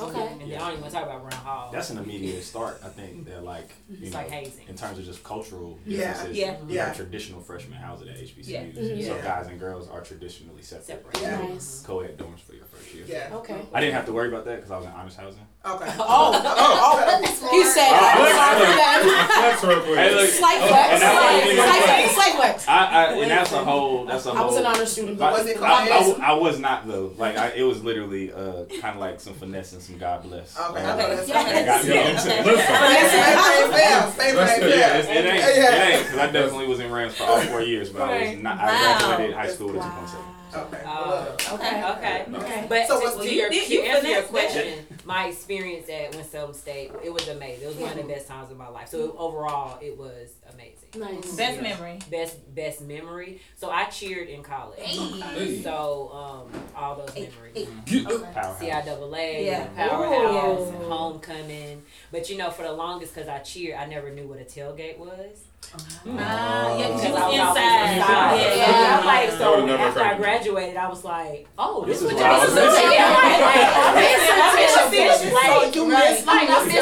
Okay. And then I don't even want to talk about Brown Hall. That's an immediate start. I think that like *laughs* you It's know, like hazing. in terms of just cultural Yeah, differences. yeah, you yeah. have traditional freshman housing at HBCUs. Yeah. Mhm. So Yeah. guys and girls are traditionally separate. Separate. Yeah. Nice. Co-ed dorms for your first year. Yeah. Okay. I didn't have to worry about that because I was in honors housing. Okay. *laughs* Oh, Oh, oh, that'd be smart. he said, Oh, I'm look, sorry for look. that. *laughs* flex real quick. Hey, look. Slight Oh, flex. and that wasn't even Slight flex. I, I and that's a whole that's a I whole. I was an honor student. But Was it I, I, class? I was not though. Like I, it was literally uh, kind of like some finesse and some God bless. Okay, um, okay, that's Yeah. fine. that got me Yeah. into Okay. it. Listen, Favorite name fails. Favorite Let's name do- Yeah, fails. it's, it ain't. Yeah. It ain't because I definitely was in Rams for all four years, but I was not. I graduated high school with a two point seven. Okay. Oh, okay, okay. Okay. But So to, what's to the- your, to you answer your question, my experience at Winston State, it was amazing. It was one of the best times of my life. So overall, it was amazing. Nice. Best Yeah. memory. Best best memory. So I cheered in college. Hey. So um, all those memories. Powerhouse. CIAA, Yeah. Powerhouse, Ooh. Homecoming. But you know, for the longest, because I cheered, I never knew what a tailgate was. Ah, yeah, 'cause you Because I was was inside. inside. Yeah, Yeah, yeah. I'm like, so would never after I occur to me. graduated, I was like, oh, this, This is is what what I *laughs* *laughs* this was is. missing. Yeah, right, like, I'm missing, I'm missing fish So plate. you Right. missed, Like, you I'm missed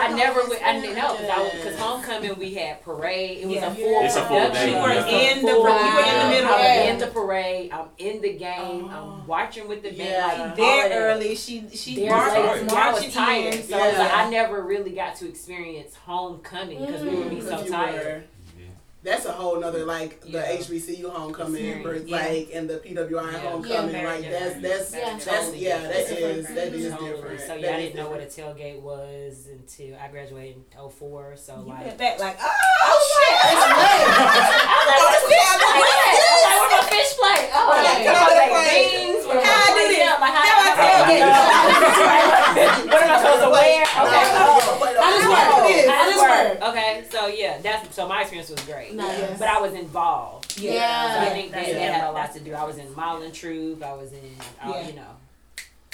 I never went. I college didn't know because homecoming we had parade. It was Yeah. a full It's a full production. day. You were in the Full you were in the middle. I'm in the parade. I'm in the game. I'm oh. watching with the band. Yeah. Like There early, she she There marched, I was tired, so I Yeah. I never really got to experience homecoming because we would be mm-hmm. so Because you tired. Were- That's a whole nother like the Yeah. HBCU homecoming, Experience, but yeah. like and the PWI Yeah. homecoming, Yeah. like that's that's Yeah. that's yeah that It's is that is Totally. different. So That yeah, I didn't know what a tailgate was until I graduated in 04. So You like, went back like, oh, oh *laughs* I was like, where's my fish plate? Oh, Right. like, Get am out I the making plate. beans? What am How I do I this? yeah, like, how, How I how- tailgate? *laughs* what am I supposed to wear? *laughs* Okay. No, wait, How does wait, work? wait. How does work? Okay, so yeah, that's so my experience was great. Nice. But I was involved. Yeah. So I think That's- that, that had a lot to do. I was in Modeling Truth. I was in, uh, Yeah. you know,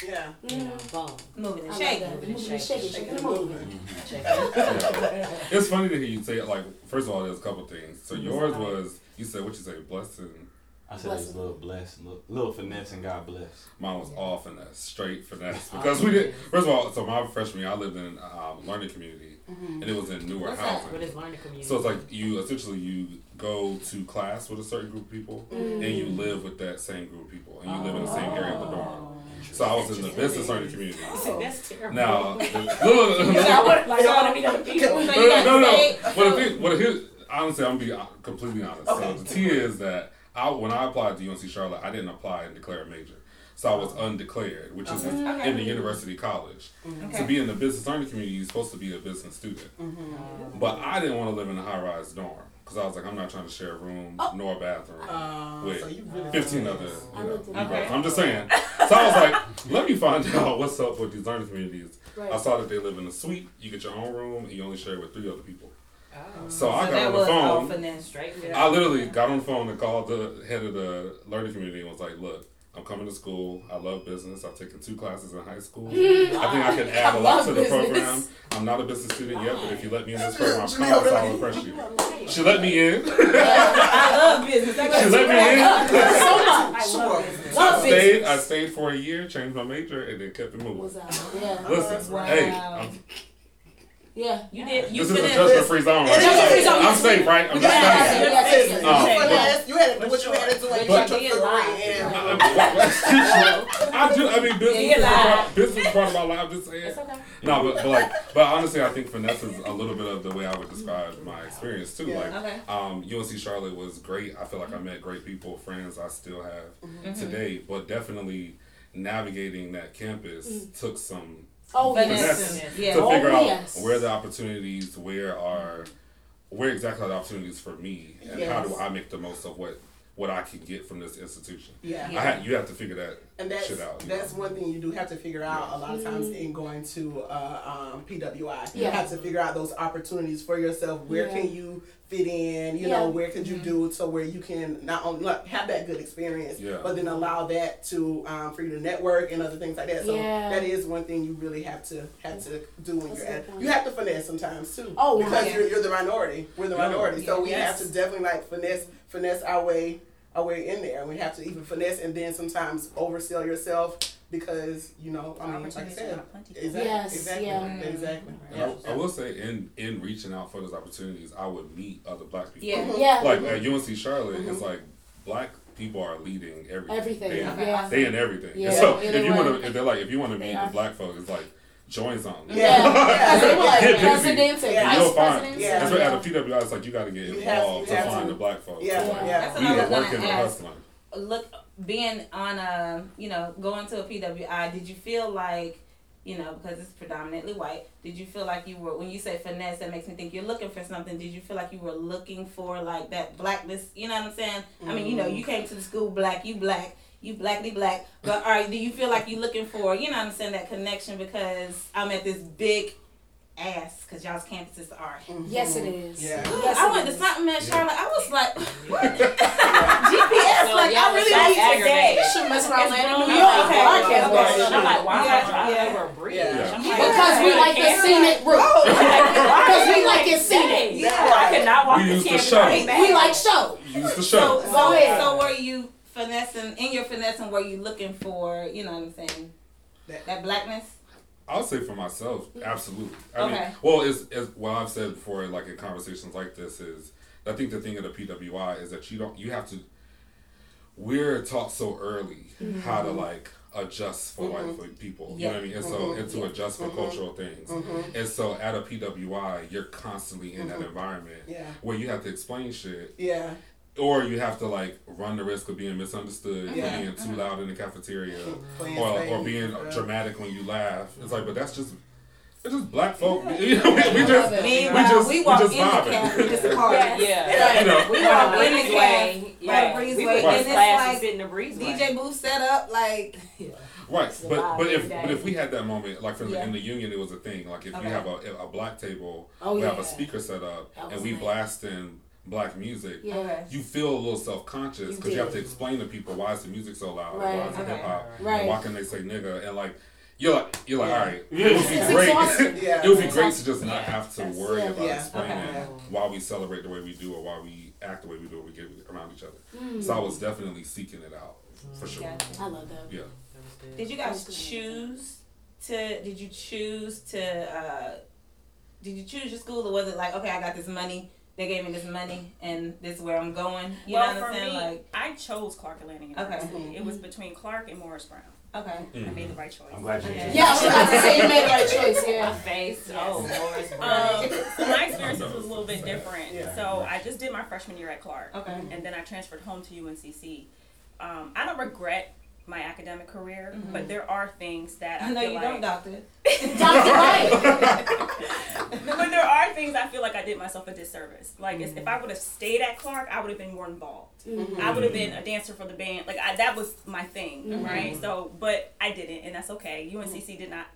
Yeah. you know, boom. Moving and shaking. Moving and shaking. shaking, shaking and moving. Yeah. It's funny to hear you say it. Like, first of all, there's a couple things. So Mm-hmm. yours was you said what you say, blessing. I said it's a little blessed, little, little finesse, and God bless. Mine was Yeah. all finesse, straight finesse. Because we did. First of all, so my freshman year, I lived in um, learning community, Mm-hmm. and it was in newer What's that? housing. What is learning community? So it's like you essentially you go to class with a certain group of people, and you live with that same group of people, and you live in the same area of the dorm. So I was in the business learning community. *laughs* That's terrible. Now, *laughs* the, look, I would, like, I want to meet people. So no, got no, no. state- Well, the thing, well, here, honestly, I'm gonna be uh, completely honest. Okay. So the T is that I, when I applied to UNC Charlotte, I didn't apply and declare a major. So I was undeclared, which is Okay. in the university college. Okay. To be in the business learning community, you're supposed to be a business student. But I didn't want to live in a high-rise dorm because I was like, I'm not trying to share a room nor a bathroom Um, with so really 15 other, I you know, looked at people. that. I'm just saying. So I was like, let me find *laughs* out what's up with these learning communities. Right. I saw that they live in a suite. You get your own room, and you only share with three other people. Oh, So I got that on the was phone. finesse. straight. I literally got on the phone and called the head of the learning community and was like, "Look, I'm coming to school. I love business. I've taken two classes in high school. *laughs* I think I can add I a lot to the business. program. I'm not a business student yet, but if you let me in this program, I Janelle, promise I'll impress you." She let me in. I love business. I She let me in. *laughs* so much. I love business. Love I stayed. I stayed for a year, changed my major, and then kept it moving. Was out. Yeah. Listen, Wow. hey, I'm, Yeah. You did. You this is a finesse. judgment free zone. Right? Judgment-free zone. I'm safe, right? I'm just Yeah. saying. Yeah. Listen, Oh. you finesse, you had to do what you had to do and But- get your degree I do. I mean, business. Yeah, is live. part, business is part of my life. I'm just saying. It's okay. No, but, but like, but honestly, I think finesse is a little bit of the way I would describe my experience too. Yeah. Like, Okay. um, UNC Charlotte was great. I feel like I met great people, friends I still have mm-hmm. Mm-hmm. today. But definitely navigating that campus mm-hmm. took some Oh, Finesse. yes. finesse Yeah. to Oh, figure out where the opportunities, where are, where exactly are the opportunities for me, and how do I make the most of what what I can get from this institution. yeah. I had, you have to figure that And that's shit out. you know? that's one thing you do have to figure out a lot of times in going to uh, um, PWI. You have to figure out those opportunities for yourself. Where Yeah. can you fit in? You Yeah. know, where could you do it so where you can not only like, have that good experience, Yeah. but then allow that to um, for you to network and other things like that. So Yeah. that is one thing you really have to have to do when That's you're at. point. You have to finesse sometimes too. Oh, because yeah. you're, you're the minority. We're the Yeah. minority, so we Yes. have to definitely like finesse finesse our way our way in there. And we have to even finesse and then sometimes oversell yourself because you know I mean like I said exactly Yes, exactly yeah. exactly. And I, I will say, in in reaching out for those opportunities, I would meet other black people. Yeah. Uh-huh. Yeah. Like at mm-hmm. UNC Charlotte, it's mm-hmm. like black people are leading everything. Everything. They, Yeah. they in everything. Yeah, And so yeah, if you want to, if they're like, if you want to meet the black folks, it's like join something. Yeah. Because *laughs* they were like Get busy. Yeah. vice You'll find. presidents. Yeah. That's what at the PWI, it's like you got to get involved to find to. the black folks. Yeah, So, like, yeah. That's We what are working and hustling. look being on a you know going to a PWI did you feel like you know because it's predominantly white did you feel like you were when you say finesse that makes me think you're looking for something did you feel like you were looking for like that blackness you know what I'm saying I mean you know mm-hmm. you came to the school black you black you blackly black but are do you feel like you're looking for you know what I'm saying that connection because I'm at this big ass because y'all's campuses are mm-hmm. Yes, it is. Yeah. Yes, I it went to is. something at Charlotte. I was like, *laughs* what? *laughs* GPS, So like y'all I really was need aggravated. today. Should mess around It's landing in wrong. New York. Okay, Our okay, campus. okay. And I'm like, why am I Yeah, driving yeah. over a bridge? Yeah. I'm like, Because we like the scenic route. Oh, *laughs* because we like it scenic. Yeah. I could not walk We the used campus. show. We like show. Use the So, show. so, Go oh, so were you finessing in your finessing? Were you looking for, you know what I'm saying, That- that blackness? I'll say for myself, absolutely. I mean, Okay. well, it's, it's what I've said before, like in conversations like this, is I think the thing of the PWI is that you don't, you have to. We're taught so early mm-hmm. how to like adjust for mm-hmm. white folk people. You know what I mean? And so mm-hmm. and to adjust for cultural things. And so at a PWI, you're constantly in that environment Yeah. where you have to explain shit, Yeah. Or you have to like run the risk of being misunderstood, Yeah. for being too mm-hmm. loud in the cafeteria or, or being yeah. dramatic when you laugh. It's like, but that's just it's just black folk. You *laughs* know, we, we just it. Meanwhile, just- we we walk just in the vibing. camp, we just party. Yeah. you know. We We walk were in the camp, breezeway. yeah, We breezeway, would and it's class and like in the breezeway. DJ booth set up like Yeah. Right, It's but but if every day. but if we had that moment, like for Yeah. in the union, it was a thing. Like if Okay. you have a a black table, Oh, we have a speaker set up, and we nice. blast in black music. Yeah. Okay. You feel a little self conscious because you have to explain to people why is the music so loud, Right. why is it Okay. hip hop, Right. and why can they say nigga, and like you're like you're like Yeah. all right, *laughs* it would be It's great. *laughs* Yeah. it would be great to just not have to That's- worry about Yeah. explaining Okay. why we celebrate the way we do or why we act the way we do or we get around each other. Mm. So I was definitely seeking it out for sure. Gotcha. I love that. Yeah. That. Did you guys choose to? Did you choose to? uh Did you choose your school, or was it like, okay, I got this money, they gave me this money, and this is where I'm going? You well, know what for I'm saying? me, Like, I chose Clark Atlanta University. It was between Clark and Morris Brown. okay, I made the right choice. I'm glad you Okay. did. Yeah, I was about to say you made the right choice. My Yeah. face. Oh, Morris Brown. Um, *laughs* so my experiences was a little bit different. Yeah. So I just did my freshman year at Clark, okay. and then I transferred home to UNCC. Um, I don't regret my academic career, Mhm. but there are things that I I know feel you like, don't, doctor. *laughs* *laughs* Right. *laughs* but there are things I feel like I did myself a disservice. Like if- if I would have stayed at Clark, I would have been more involved. Mhm. I would have been a dancer for the band. Like I, that was my thing, Mhm. right? So, but I didn't, and that's okay. UNCC did not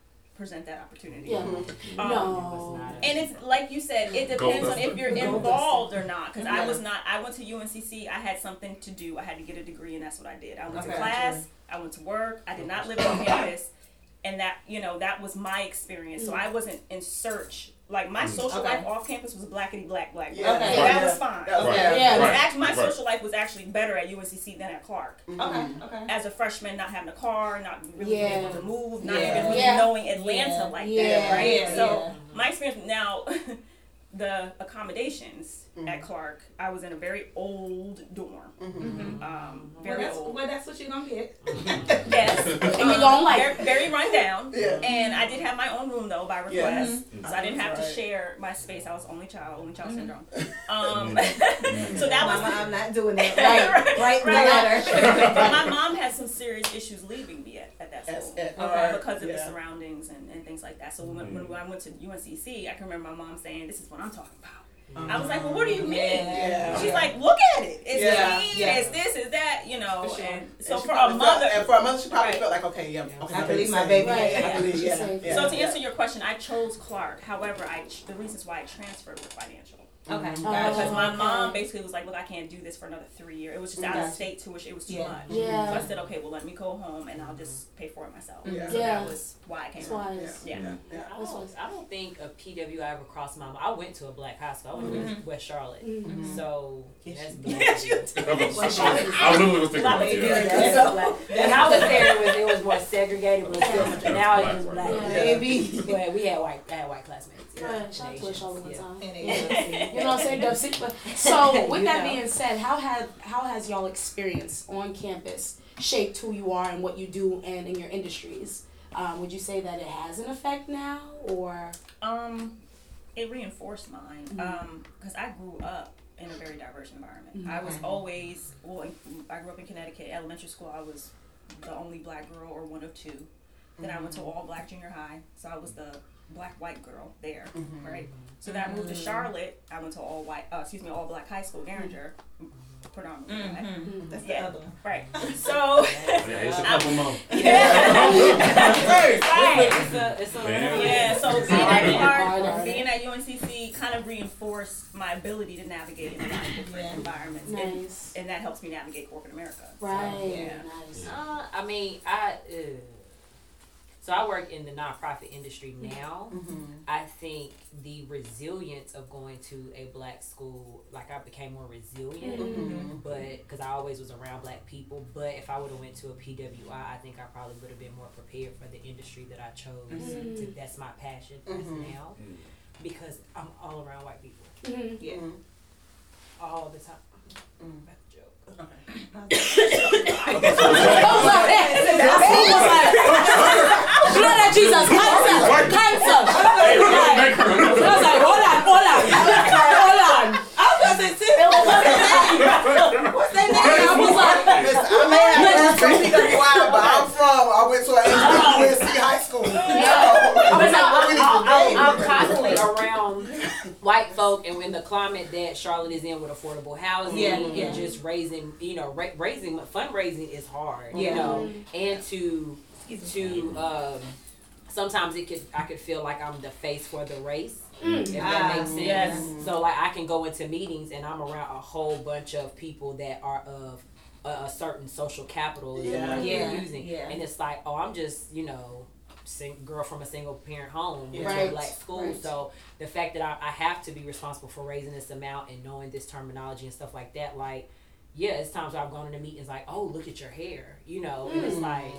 present that opportunity. Yeah. Um, No. And it's like you said, it Gold depends on if you're involved or not. Because I was not. I went to UNCC. I had something to do. I had to get a degree, and that's what I did. I went Okay. to class. I went to work. I did not live on campus, and that you know that was my experience. So I wasn't in search. Like my mm. social Okay. life off campus was blackety black black. Yeah. black. Okay. So Right. that was fine. That was- Right. yeah. Yeah. It was Right. act- my social life was actually better at UNCC than at Clark. Mm-hmm. Mm-hmm. Okay, okay. As a freshman, not having a car, not really being able to move, not Yeah. even really Yeah. knowing Atlanta Yeah. like Yeah. that, right? Yeah, so yeah. my experience now, *laughs* the accommodations Mm-hmm. at Clark, I was in a very old dorm, Mm-hmm. um, Well, that's, old. well, that's what you're gonna get. *laughs* Yes, *laughs* And you're gonna like very, very run down. Yeah. And I did have my own room though by Yeah. request, so I didn't have to share my space. I was only child, only child syndrome. *laughs* Mm-hmm. Um, so that was Mama, I'm not doing that. Right, Right, right, right. letter. but my mom had some serious issues leaving me at, at that school at uh, Clark, because of the surroundings and, and things like that. So when, when, when I went to UNCC, I can remember my mom saying, "This is what I'm talking about." I was like, "Well, what do you mean?" Yeah. She's like, "Look at it. It's Yeah, clean. yeah. It's this. It's that. You know." For sure. And And so she for a mother. felt, and for a mother, she probably Right. felt like, okay, yeah, okay, I I believe can my baby. Right. I believe, She's yeah, *laughs* yeah, so to yeah. answer your question, I chose Clark. However, I the reasons why I transferred were financial. Okay, Oh, gotcha. Because my okay. mom basically was like, "Look, I can't do this for another three years. It was just out of Gotcha. state tuition. It was too Yeah. much." Yeah. So I said, "Okay, well, let me go home and I'll just pay for it myself." Yeah. So Yeah. that was why I came That's home. why. Yeah. Yeah. I don't, I don't think a PWI ever crossed my mind. I went to a black high school. I went to West Charlotte. Mhm. So Yes, that's you black. Yes, you I literally was thinking about Black it. people, Yeah. So- black. When I was there, it was, it was more segregated, but still, now it's just black. Yeah. Baby. But we had white, I had white classmates. Right, shout out to West Charlotte one time. And You know what I'm saying? Dub *laughs* So with that know. being said, how has how has y'all experience on campus shaped who you are and what you do and in your industries? Um, would you say that it has an effect now, or Um, it reinforced mine. Mhm. Um, because I grew up in a very diverse environment. Mhm. I was always well. I grew up in Connecticut. Elementary school, I was the only black girl or one of two. Then I went to all black junior high, so I was the black white girl there, right? So then I moved to Charlotte. I went to all white, uh, excuse me, all black high school, Garinger, predominantly. right? Mhm. That's the other one. Right. *laughs* So *laughs* Yeah, it's a couple more. *laughs* right. It's a, it's a Man. Yeah, so being Alright, at Clark, being at UNCC kind of reinforced my ability to navigate in a lot of different Yeah. environments. And, nice? and that helps me navigate corporate America. So, Right. yeah. Nice. Uh, I mean, I. Uh, so I work in the nonprofit industry now. I think the resilience of going to a black school, like I became more resilient, Mhm. but because I always was around black people. But if I would have went to a PWI, I think I probably would have been more prepared for the industry that I chose. Mhm. To, that's my passion as Mhm. now, because I'm all around white people. Yeah. all the time. Mm. That's a joke. *laughs* *laughs* *laughs* Blood of Jesus, cancer, cancer. I was like, hold on, hold on, hold on. I was gonna say, sit there. What's that name? I was like, Listen, I may have been from PWI, but I'm from, I went to a UNC high school. So, I was like, what we need to I'm, I'm, I'm do. constantly around white folk, and in the climate that Charlotte is in with affordable housing Yeah, and yeah. just raising, you know, ra- raising fundraising is hard, you Yeah. know, and to to um, sometimes it could I could feel like I'm the face for the race. Mm. If that Ah, makes sense. yes. So like I can go into meetings and I'm around a whole bunch of people that are of a, a certain social capital Yeah. what Yeah, you're using. yeah. And it's like, oh I'm just, you know, sing, girl from a single parent home with Right, a black school. right. So the fact that I, I have to be responsible for raising this amount and knowing this terminology and stuff like that, like yeah, it's times where I've gone into meetings like, oh, look at your hair, you know, and it's Mm. like,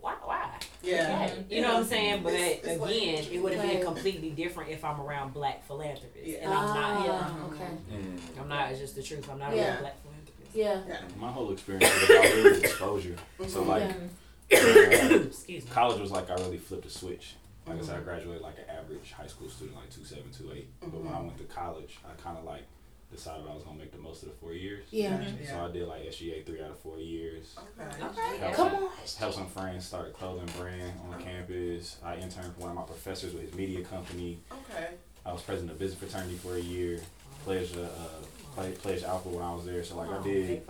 why, why? Yeah. Okay. You know what I'm saying? But It's- it's like- again, it would have been completely different if I'm around black philanthropists, Yeah. and I'm not. Ah, okay. Mm. I'm not. It's just the truth. I'm not Yeah. around black philanthropists. Yeah. My whole experience was about really exposure. So like, Yeah. uh, Excuse me. college was like I really flipped a switch. Like I said, I graduated like an average high school student, like two seven, two eight. But when I went to college, I kind of like decided I was gonna make the most of the four years. Yeah. So I did like SGA three out of four years. Okay. Okay. Helped Come some- on. Helped some friends start a clothing brand on campus. I interned for one of my professors with his media company. Okay. I was president of business fraternity for a year. Pledged uh, play, pledged alpha when I was there. So like I did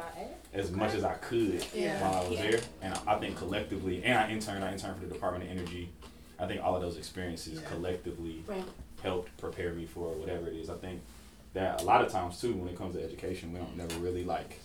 as much as I could Yeah. while I was Yeah. there. And I, I think collectively, and I interned. I interned for the Department of Energy. I think all of those experiences Yeah. collectively Right. helped prepare me for whatever it is. I think that a lot of times too, when it comes to education, we don't never really like.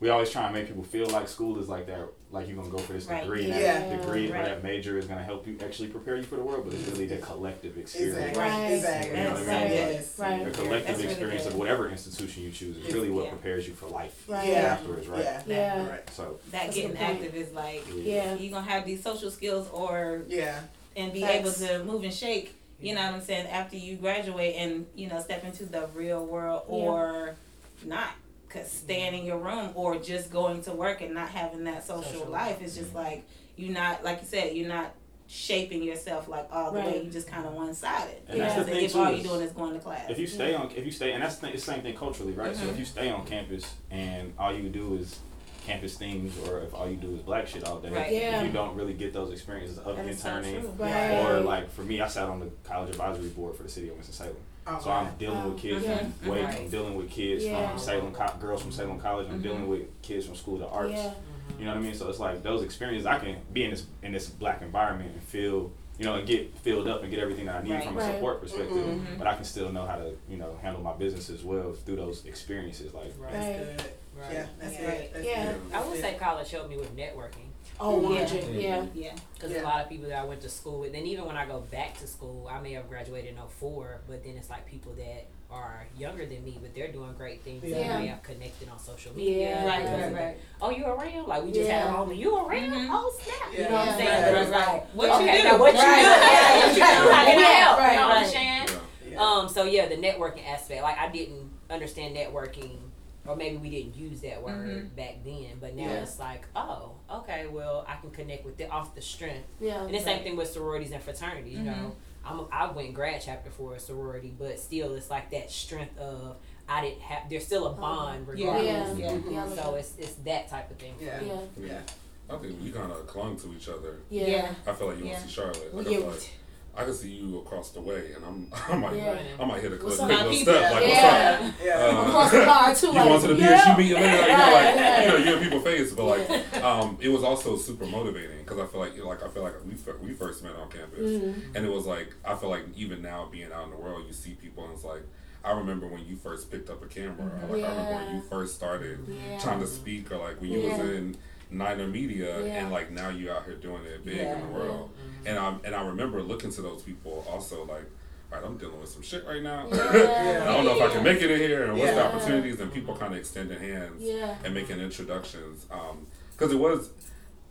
We always try and make people feel like school is like that, like you're gonna go for this Right. degree, and Yeah. that degree Right. or that major is gonna help you actually prepare you for the world. But it's really the collective experience. Exactly. Right. Exactly. You know what I mean? Yes. Right. The collective That's experience good. of whatever institution you choose is really what Yeah. prepares you for life Right. Yeah. afterwards, right? Yeah. Yeah. Right. So That That's getting active is like Yeah. you're gonna have these social skills or Yeah. and be Facts. able to move and shake. You know what I'm saying? After you graduate and you know step into the real world Yeah. or not, cause staying in your room or just going to work and not having that social, Social life is just like you're not like you said you're not shaping yourself like all the way. Right. You just kind of one sided. And that's the thing, if too, all you're doing is going to class. if you stay on, if you stay, and that's the, thing, the same thing culturally, right? So Mhm. if you stay on campus and all you do is campus things, or if all you do is black shit all day, Right. Yeah. you don't really get those experiences of That is so interning, true. Right. or like for me, I sat on the college advisory board for the city of Winston Salem. Okay. So I'm dealing with kids Yeah. from Wake, I'm dealing with kids Yeah. from Salem, Co- girls from Salem College, I'm Mhm. dealing with kids from School of the Arts. Yeah. You know what I mean? So it's like those experiences I can be in this in this black environment and feel you know, and get filled up and get everything that I need Right. from a Right. support perspective. Mhm. But I can still know how to, you know, handle my business as well through those experiences. Like Right. That's Right. Yeah, that's Yeah. it. That's Yeah. good. I would say college helped me with networking. Oh, Yeah. 100. Yeah. yeah. Because Yeah. a lot of people that I went to school with, and even when I go back to school, I may have graduated in 04, but then it's like people that are younger than me, but they're doing great things. Yeah. Yeah. They have connected on social media. Yeah. Right, right, right. Oh, you around? Like we just had Yeah. a moment. You around? Mhm. Oh snap! You know what I'm Yeah. saying? Right, But right, it's like, What okay, you do? now what you do? Right. Yeah, what you do? How can I Yeah, help? right, you know what I'm right. saying? Yeah. Um, so yeah, the networking aspect. Like I didn't understand networking, or maybe we didn't use that word Mhm. back then. But now Yeah. it's like, oh, okay, well I can connect with it off the strength. Yeah. And the same thing with sororities and fraternities. You know, I'm I went grad chapter for a sorority, but still it's like that strength of I didn't have. There's still a bond Yeah. regardless. Yeah. Yeah. Yeah. So it's it's that type of thing. Yeah. Yeah. Yeah. I think we kind of clung to each other. Yeah. Yeah. I feel like you Yeah. want to see Charlotte. Like, Yeah. Like I can see you across the way, and I'm *laughs* I might Yeah. I might hit a What's clip, up, big little people? step. Like, Yeah. what's up? Yeah. Uh, Across the car too. *laughs* you like, want to the beer, yeah. she meet you later. Like, you know, like right. you know, you're in people's face, but like, um, it was also super motivating because I feel like, like I feel like we we first met on campus, Mhm. and it was like I feel like even now being out in the world, you see people, and it's like I remember when you first picked up a camera, or like I remember when you first started Yeah. trying to speak, or like when you Yeah. was in Niner Media, Yeah. and like now you out here doing it big Yeah. in the world, mm-hmm. Mm-hmm. and I and I remember looking to those people also like. All right, I'm dealing with some shit right now. Yeah. *laughs* I don't know if I can make it in here, and what's the opportunities, and people kind of extending hands Yeah. and making introductions. Um, because it was,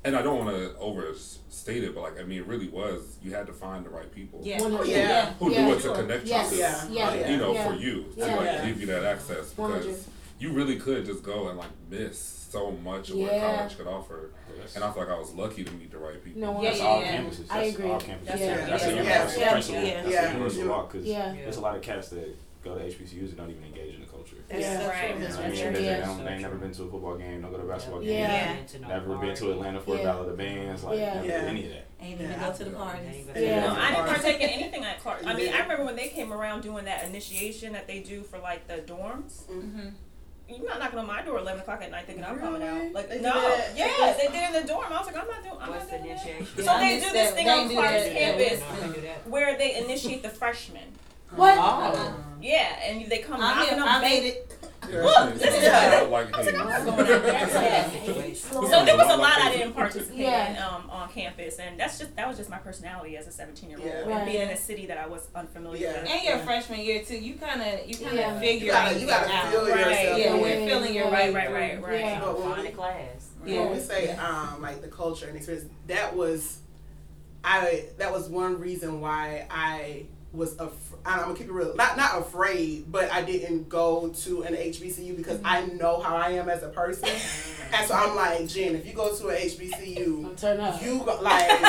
and I don't want to overstate it, but like I mean, it really was. You had to find the right people Yeah. One Oh, hundred. yeah. who Yeah. knew what to Sure. connect Yes. you to. Yeah. Yeah. Yeah. You know, Yeah. for you to Yeah. like Yeah. give you that access because hundred. you really could just go and like miss so much of what college could offer. And I feel like I was lucky to meet the right people. No, Yeah, That's yeah, all yeah. campuses. That's I agree. all campuses. That's Yeah. right. That's a Yeah. universal Yeah. principle. Yeah. That's Yeah. a universal walk because Yeah. there's a lot of cats that go to HBCUs and don't even engage in the culture. That's Yeah. Right. true. You I mean? They, Yeah. they, don't, they ain't never been to a football game, don't go to a basketball game. Yeah. Yeah. Never been to Atlanta for a Yeah. battle of the bands, like Yeah. never Yeah. did any of that. Ain't even Yeah. go to the parties. Yeah. No, I didn't partake in anything at Clark. I mean, Yeah. I remember when they came around doing that initiation that they do for like the dorms. Mm-hmm. You're not knocking on my door at eleven o'clock at night thinking I'm coming out. Like They no, that? yeah, they did in the dorm. I was like, I'm not doing. I'm What's not the doing that. initiation? So they do this thing on Clark's campus I don't do that. where they initiate the freshmen. What? Oh. Yeah, and they come I knocking made, on I made ba- it. It's Yeah. not like, hey, So there was a lot I didn't participate Yeah. in um, on campus, and that's just that was just my personality as a 17 year old, Yeah. and being in a city that I was unfamiliar Yeah. with. And your freshman year too, you kind of, you kind of Yeah. figure You gotta, you gotta out. feel Right. yourself. Yeah, When we're we- feeling your Right, right, right, through. right. Yeah. But when Find we- a class. Yeah. When we say um like the culture and experience, that was I that was one reason why I was af- I'm gonna keep it real, not not afraid, but I didn't go to an HBCU because I mm-hmm. know how I am as a person, *laughs* and so I'm like Jen, if you go to an HBCU, *laughs* Turn up. you go, like *laughs*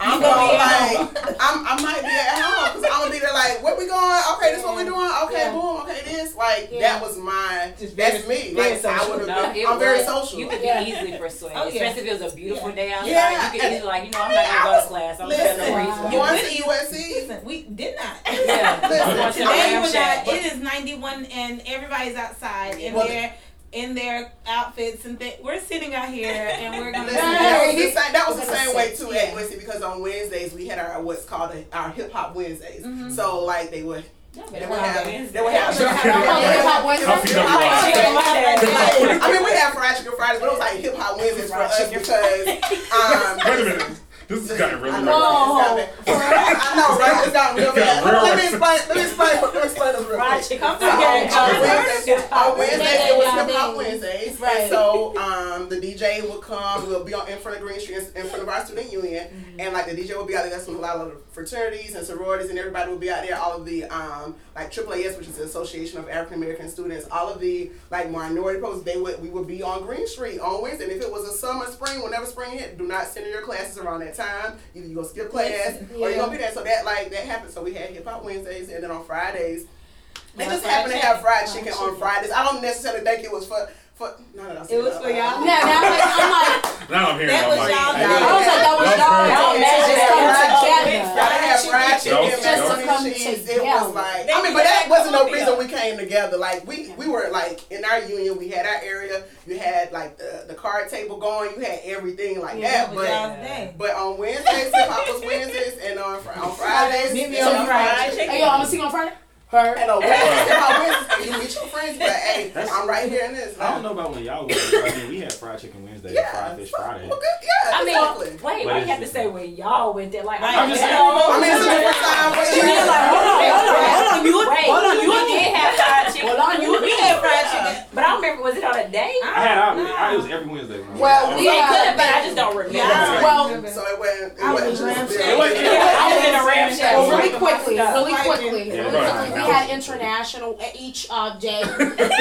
I'm gonna gonna be like I'm, I might be at home because I'm gonna be there like what we going okay this what we doing okay Yeah. boom okay this like Yeah. that was my Just that's very- me very like I social. would No, have it I'm very social You could Yeah. be easily persuaded, Oh, yeah. especially if it was a beautiful day outside. Yeah. You could easily like, you know, I'm not gonna go to class. I'm Listen, just gonna Wow. read. going to USC Listen, we did not. Yeah. *laughs* Listen, Today Ram was Shack. not, it is 91 and everybody's outside in Well, their in their outfits and th- we're sitting out here and we're gonna *laughs* Listen, that was the same, that was the We're same way too yeah. at USC because on Wednesdays we had our what's called a, our hip hop Wednesdays. So like they would they would have they would have Hip Hop Wednesday. How can you not I mean, we have fried chicken Fridays, but it was like hip hop Wednesdays for us because um, Wait a minute. This has gotten really I like, know, Whoa. I know, right? It's gotten real It's bad. gotten real Let me explain. Let me explain. Let me explain this real Fried quick. chicken. So, on Wednesdays, on Wednesdays it was Yeah, hip hop Wednesdays, Right. so um, the DJ would come. We'll be on in front of Green Street, in front of our student union, and like the DJ would be out there. That's when a lot of the fraternities and sororities and everybody would be out there. All of the um, like AAAS, which is the Association of African American Students, all of the like minority programs, they would we would be on Green Street on Wednesday. And if it was a summer, spring, whenever spring hit, do not send in your classes around that time. Either you go skip class or you Yeah. gonna be there. So that like that happened. So we had hip hop Wednesdays, and then on Fridays. They just fried happen to have fried chicken on Fridays. I don't necessarily think it was for for no no no. It was for y'all? Yeah, now I'm like, I'm like, now I'm hearing That Just to macaroni come and cheese. It together. was like They I mean, but that that wasn't no reason we came together. Like we we were like in our union, we had our area. You had like the the card table going. You had everything like Yeah, that. that But y'all's but on Wednesdays, hip hop was Wednesdays, and on Fri- on Fridays, Meet me on on Friday. fried chicken. Hey, yo, I'm gonna see you on Friday. Her. And on Wednesdays, hip hop Wednesdays, and you meet your friends. But hey, I'm right here in this. I don't know about when y'all went. I mean, we had fried chicken Wednesday, Yeah, fried fish Friday. Well, good, yeah, I mean, exactly. wait, But why you it's have to say when y'all went there? Like, Right. I'm just Yeah. saying. I mean, it's a different time. But You're yeah. like, hold on, hold on, hold on. You, Wait, hold on, you we did have fried chicken. Hold on, you We had fried chicken. But I don't remember, was it on a day? I had out. I, it was every Wednesday. When I was Well, we It could have been, I just don't remember. Yeah. Well, So it wasn't. It I was wasn't ram just shack. It wasn't- Yeah, I was in a ram shack. Really quickly, really quickly, really quickly. We had international. Each uh, day *laughs*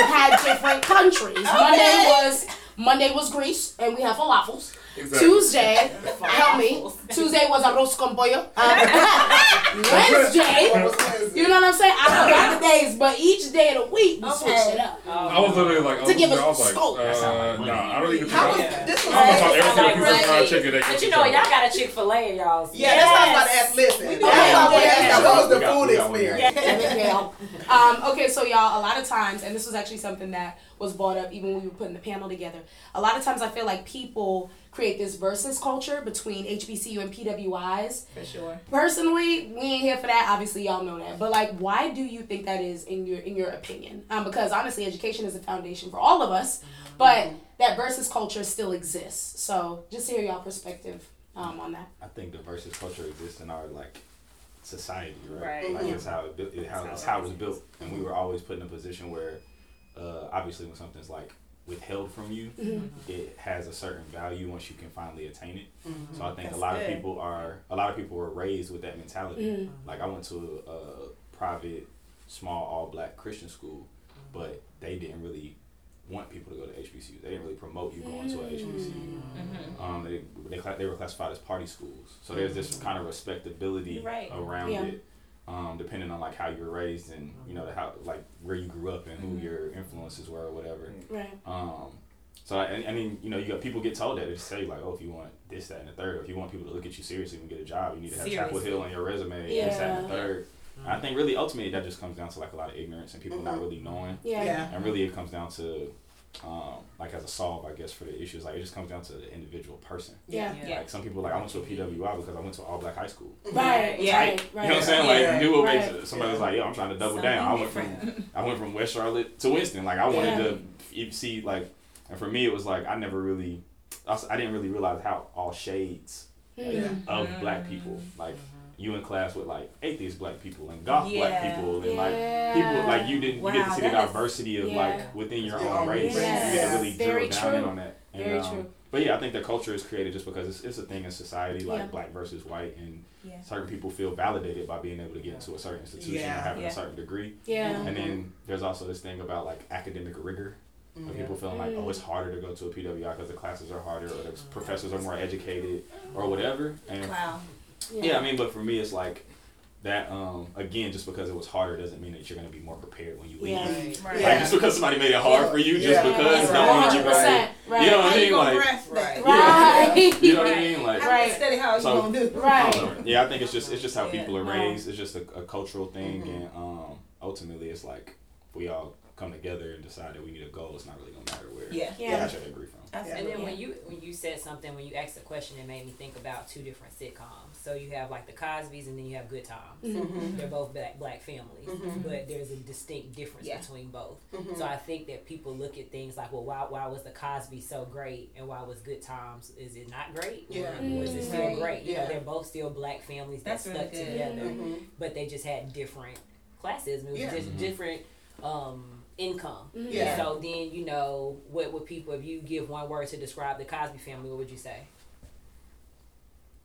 had different countries. Monday was Monday was Greece, and we have falafels. Exactly. Tuesday, help me. Tuesday was arroz con pollo. Uh, Wednesday, What was Wednesday? you know what I'm saying? I forgot the days, but each day of the week we Okay. switch it up. I was literally like, I To give us I was like, scope. uh, That sound like money. nah, I don't even think How was was. this? Was I was about Wednesday. every single Like, piece of fried right. chicken they But you know, y'all got a Chick Fil A, y'all. Yeah, that's what I was about to ask. Listen, We that's do what I was about to that. ask. What was the food we got experience? *laughs* Um, okay, so y'all, a lot of times, and this was actually something that was brought up even when we were putting the panel together. A lot of times, I feel like people create this versus culture between HBCU and PWIs. For sure. Personally, we ain't here for that. Obviously, y'all know that. But like, why do you think that is in your in your opinion? Um, because honestly, education is a foundation for all of us, but that versus culture still exists. So just to hear y'all perspective um, on that. I think the versus culture exists in our like society, right? Right. Like it's how it. It, how, That's it's how how it it was built, and we were always put in a position where, uh, obviously, when something's like withheld from you, mm-hmm. it has a certain value once you can finally attain it. Mm-hmm. So I think That's a lot good. of people are a lot of people were raised with that mentality. Mm-hmm. Like I went to a, a private, small, all black Christian school, but they didn't really want people to go to HBCU. They didn't really promote you going to a HBCU. Um, they they, they were classified as party schools, so there's this kind of respectability right. around Yeah. it, um, depending on like how you were raised and you know how like where you grew up and who your influences were or whatever. Right. Um, so I, I mean, you know, you got people get told that they say like, oh, if you want this, that, and the third, or if you want people to look at you seriously and get a job, you need to have Chapel Hill on your resume, this, that, and the Yeah. third. And I think really ultimately that just comes down to like a lot of ignorance and people not really knowing. Yeah. Yeah. And really it comes down to um, like as a solve, I guess, for the issues. Like it just comes down to the individual person. Yeah. Yeah. Like some people like I went to a PWI because I went to all black high school. Right. Yeah. Right. You know what I'm saying? Yeah. Like knew what Right. makes somebody was Yeah. like, yo, I'm trying to double Something down. I went different. from *laughs* I went from West Charlotte to Winston. Like I wanted Yeah. to see like, and for me it was like I never really, I, was- I didn't really realize how all shades Mm. of black people like. You in class with like atheist black people and goth black people and like people like you didn't you get Wow, to see the that is- diversity of yeah. like within your own race. Yes. You get to really Very drill down in on that. And, Very um, true. But yeah, I think the culture is created just because it's, it's a thing in society, like Yeah. black versus white, and Yeah. certain people feel validated by being able to get into a certain institution Yeah. and having Yeah. a certain degree. Yeah. And then there's also this thing about like academic rigor. Of people feeling like, oh, it's harder to go to a PWI because the classes are harder or the professors are more educated or whatever. And Wow. Yeah, I mean, but for me, it's like that. Um, again, just because it was harder doesn't mean that you're gonna be more prepared when you leave. Yeah. Right. Right. Like just because somebody made it hard for you, just Yeah. because Right. don't mean you're hundred percent. Right. *laughs* You know what I mean? Like, grasp that? Right. you know what I mean? Like, Right. Steady how you So- gonna do? Right. Yeah, I think it's just it's just how Yeah. people are raised. It's just a, a cultural thing, Mhm. and um, ultimately, it's like we all come together and decide that we need a goal. It's not really gonna matter where Yeah. Yeah. each other agree from. And Absolutely. then when you when you said something when you asked a question, it made me think about two different sitcoms. So you have like the Cosby's, and then you have Good Times. Mm-hmm. They're both black black families, Mhm. but there's a distinct difference Yeah. between both. Mm-hmm. So I think that people look at things like, well, why why was the Cosby so great, and why was Good Times? Is it not great? Yeah. Or was it still Right. great? You Yeah. know, they're both still black families that That's stuck good. together, Mm-hmm. but they just had different classes. It was Yeah. just different um, income. Yeah. So then you know what would people if you give one word to describe the Cosby family, what would you say?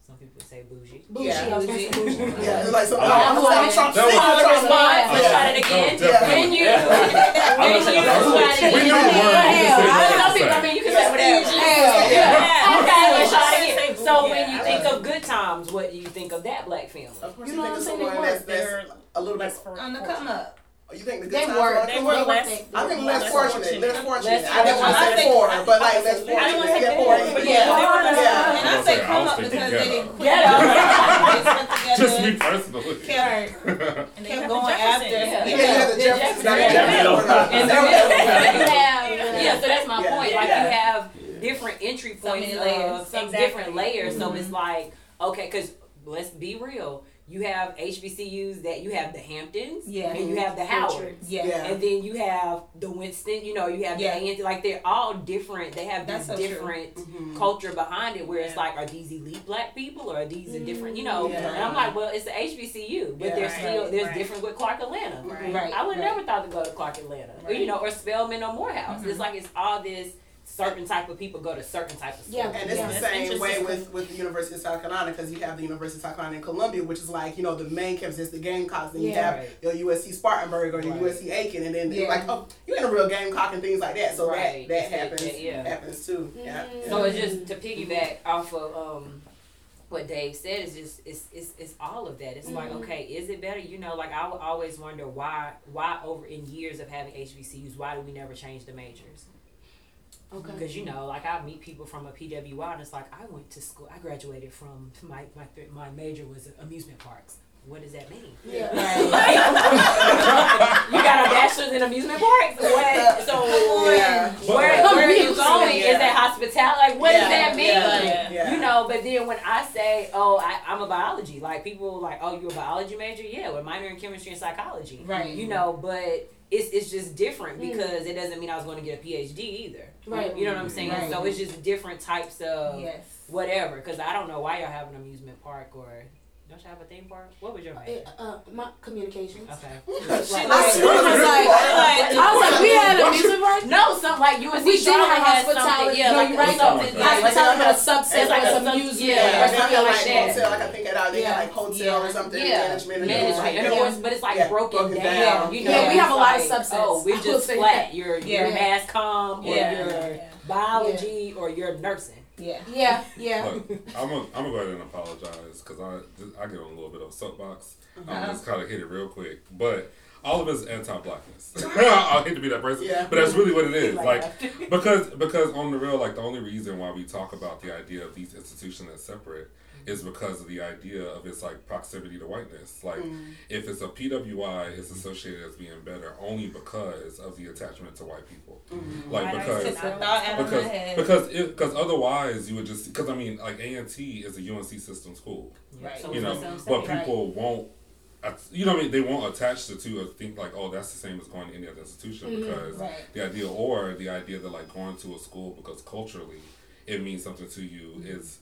Some people would say bougie. Bougie. Yeah. I was gonna say bougie. Yeah, it's like some, Oh, I'm yeah. Trump, Trump, That was- Trump, Follow Trump, response. yeah. Let's try it again. Yeah. When you, I was when you saying, try it we again. the word. Yeah. we just didn't know Some people, I mean, you can say whatever. Hell, Yeah. Okay, let's try it again. So when you Yeah. think of good times, what do you think of that black family? Of course, You you, know think of what I'm saying? someone They that's, that's They're a little bit. less On the come up. Oh, you think the good They times were. They were were less- less. I think Less less fortunate. fortunate. Less fortunate. Less I didn't want to fortunate. say I poor, think- but like less fortunate. I didn't fortunate. want to say Yeah, poor, poor. but Yeah. yeah, they were less- Yeah. And I I say come up thinking because they didn't quit. Ghetto. *laughs* They stuck together. Just me personally. Kept, And they kept going *laughs* after. Jefferson. Yeah. Yeah, you have the Jeffersons. not the Yeah. Jeffersons. And No, no, then no, no. you have, yeah, so that's my point. Like you have different entry points many some different layers. So it's like, okay, because let's be real. You have HBCUs that you have the Hamptons, Yeah. and you have the Howards. Yeah. Yeah. And then you have the Winston, you know, you have Yeah. the A&T, like they're all different. They have That's this so true. different Mhm. culture behind it where it's like, are these elite black people or are these a different, you know? Yeah. And I'm like, well, it's the HBCU, but Yeah. there's Right, still, there's right. different with Clark Atlanta. Right. I would right. never thought to go to Clark Atlanta, or, you know, or Spelman or Morehouse. Mhm. It's like it's all this certain type of people go to certain type of schools. Yeah. And it's Yeah. the same way with, with the University of South Carolina because you have the University of South Carolina in Columbia, which is like, you know, the main campus is the Gamecocks. Then you have Right. your USC Spartanburg or your Right. USC Aiken. And then Yeah. like, oh, you're in a real Gamecock and things like that. So Right. that, that Yeah, happens yeah. happens too. Yeah. Mhm. So it's just to piggyback off of um, what Dave said is just it's, it's it's all of that. It's like Mhm. okay, is it better? You know, like I would always wonder why why over in years of having HBCUs, why do we never change the majors? Okay. Because you know, like I meet people from a PWI, and it's like I went to school, I graduated from my my my major was amusement parks. What does that mean? Yeah. *laughs* you got a bachelor's in amusement parks. What? So Yeah. where where are you going? yeah. Is that hospitality? Like what Yeah, does that mean? yeah, yeah. You know, but then when I say, oh, I, I'm a biology, like people like, oh, you're a biology major? Yeah, with a minor in chemistry and psychology. Right. You know, but it's, it's just different Mm. because it doesn't mean I was going to get a PhD either. Right. You know what I'm saying? Right. So it's just different types of Yes. whatever. Because I don't know why y'all have an amusement park or don't you have a theme park? What was your major? Uh, my communications. Okay. *laughs* I was Like, like, I was like, we had an amusement park. No, some like UNC We did Charlotte have has hospitality. Yeah, no, like you're right. something. though. Yeah, like Hospitality had a it's subset like was a sub- amusement yeah, or Yeah, or they something have like like that. hotel, like I think at our they Yeah. have like hotel or something, Yeah. management and management, like and of course, but it's like Yeah, broken, broken down. down. You know, Yeah, we have a lot of like, subsets. Oh, we're just flat. Your You're Yeah. you're mass comm or Yeah. you're biology or you're nursing. Yeah. Yeah, *laughs* yeah. Look, I'm gonna I'm gonna go ahead and apologize because I I get on a little bit of a soapbox. I'm Uh-huh. just kind of hit it real quick, but all of it is anti-blackness. *laughs* *laughs* I hate to be that person, Yeah. but that's really what it is. Like Like because because on the real, like the only reason why we talk about the idea of these institutions as separate is because of the idea of its like proximity to whiteness. Like Mm. if it's a PWI, it's associated as being better only because of the attachment to white people. Mm-hmm. Like Right, I because said It's a thought out of my because because it, because otherwise you would just because I mean like A and T is a UNC system school, Right. So you that's know, what I'm but saying. people won't. You know, what I mean, they won't attach the two or think like, oh, that's the same as going to any other institution because Right. the idea or the idea that like going to a school because culturally it means something to you is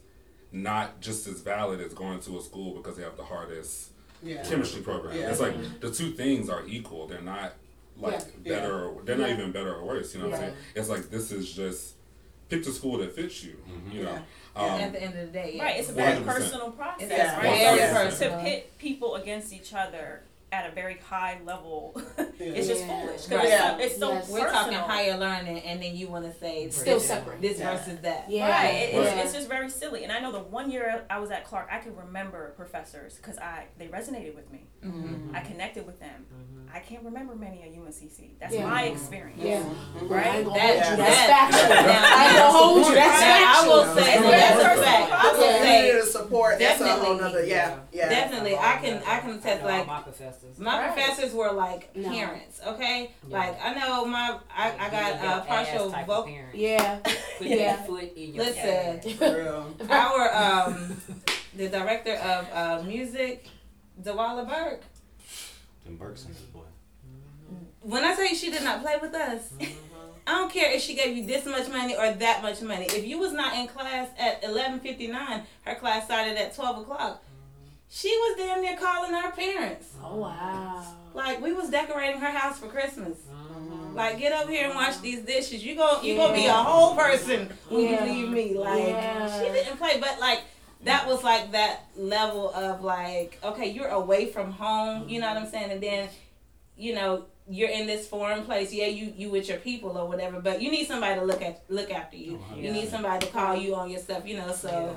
not just as valid as going to a school because they have the hardest Yeah. chemistry program. Yeah. It's like the two things are equal. They're not like Yeah. better. Or, they're not even better or worse. You know what I'm saying? It's like this is just pick the school that fits you. You know. Yeah. Um, At the end of the day, yeah. Right, it's a very 100%. personal process, It's right? very So personal. To pit people against each other at a very high level, *laughs* it's just Yeah. foolish. 'cause Right. it's so, it's so Yes. We're talking higher learning, and then you want to say Still this- separate. this Yeah. versus that. Yeah. Right, it, yeah. it's, it's just very silly. And I know the one year I was at Clark, I could remember professors because I they resonated with me. Mm-hmm. I connected with them. I can't remember many at UNCC. That's Yeah. my experience. Yeah. Right? I That- that- That's factual. I ain't gonna hold you. That's Now, I factual. will say Yeah. that's a fact. I will Yeah. say support. That's a whole Definitely. nother. Yeah. Yeah. definitely. I can I can attest know like my professors. my Right. professors were like No. parents. Okay, Yeah. like I know my I, I got Your uh, partial vocal. Yeah. *laughs* Put Yeah. your foot in your Listen. *laughs* Our um *laughs* the director of uh, music, Dewala Burke. Them Bergsons, boy. When I say she did not play with us, *laughs* mm-hmm. I don't care if she gave you this much money or that much money. If you was not in class at eleven fifty nine, her class started at twelve o'clock. Mm-hmm. She was damn near calling our parents. Oh wow. Like we was decorating her house for Christmas. Mm-hmm. Like get up here and wash these dishes. You go you gonna be a Yeah. whole person when Yeah. you leave me. Like Yeah. she didn't play, but like that was like that level of like okay, you're away from home. You know what I'm saying? And then you know you're in this foreign place. Yeah, you you with your people or whatever, but you need somebody to look at look after you. You Yeah. need somebody to call you on your stuff. You know, so Yeah.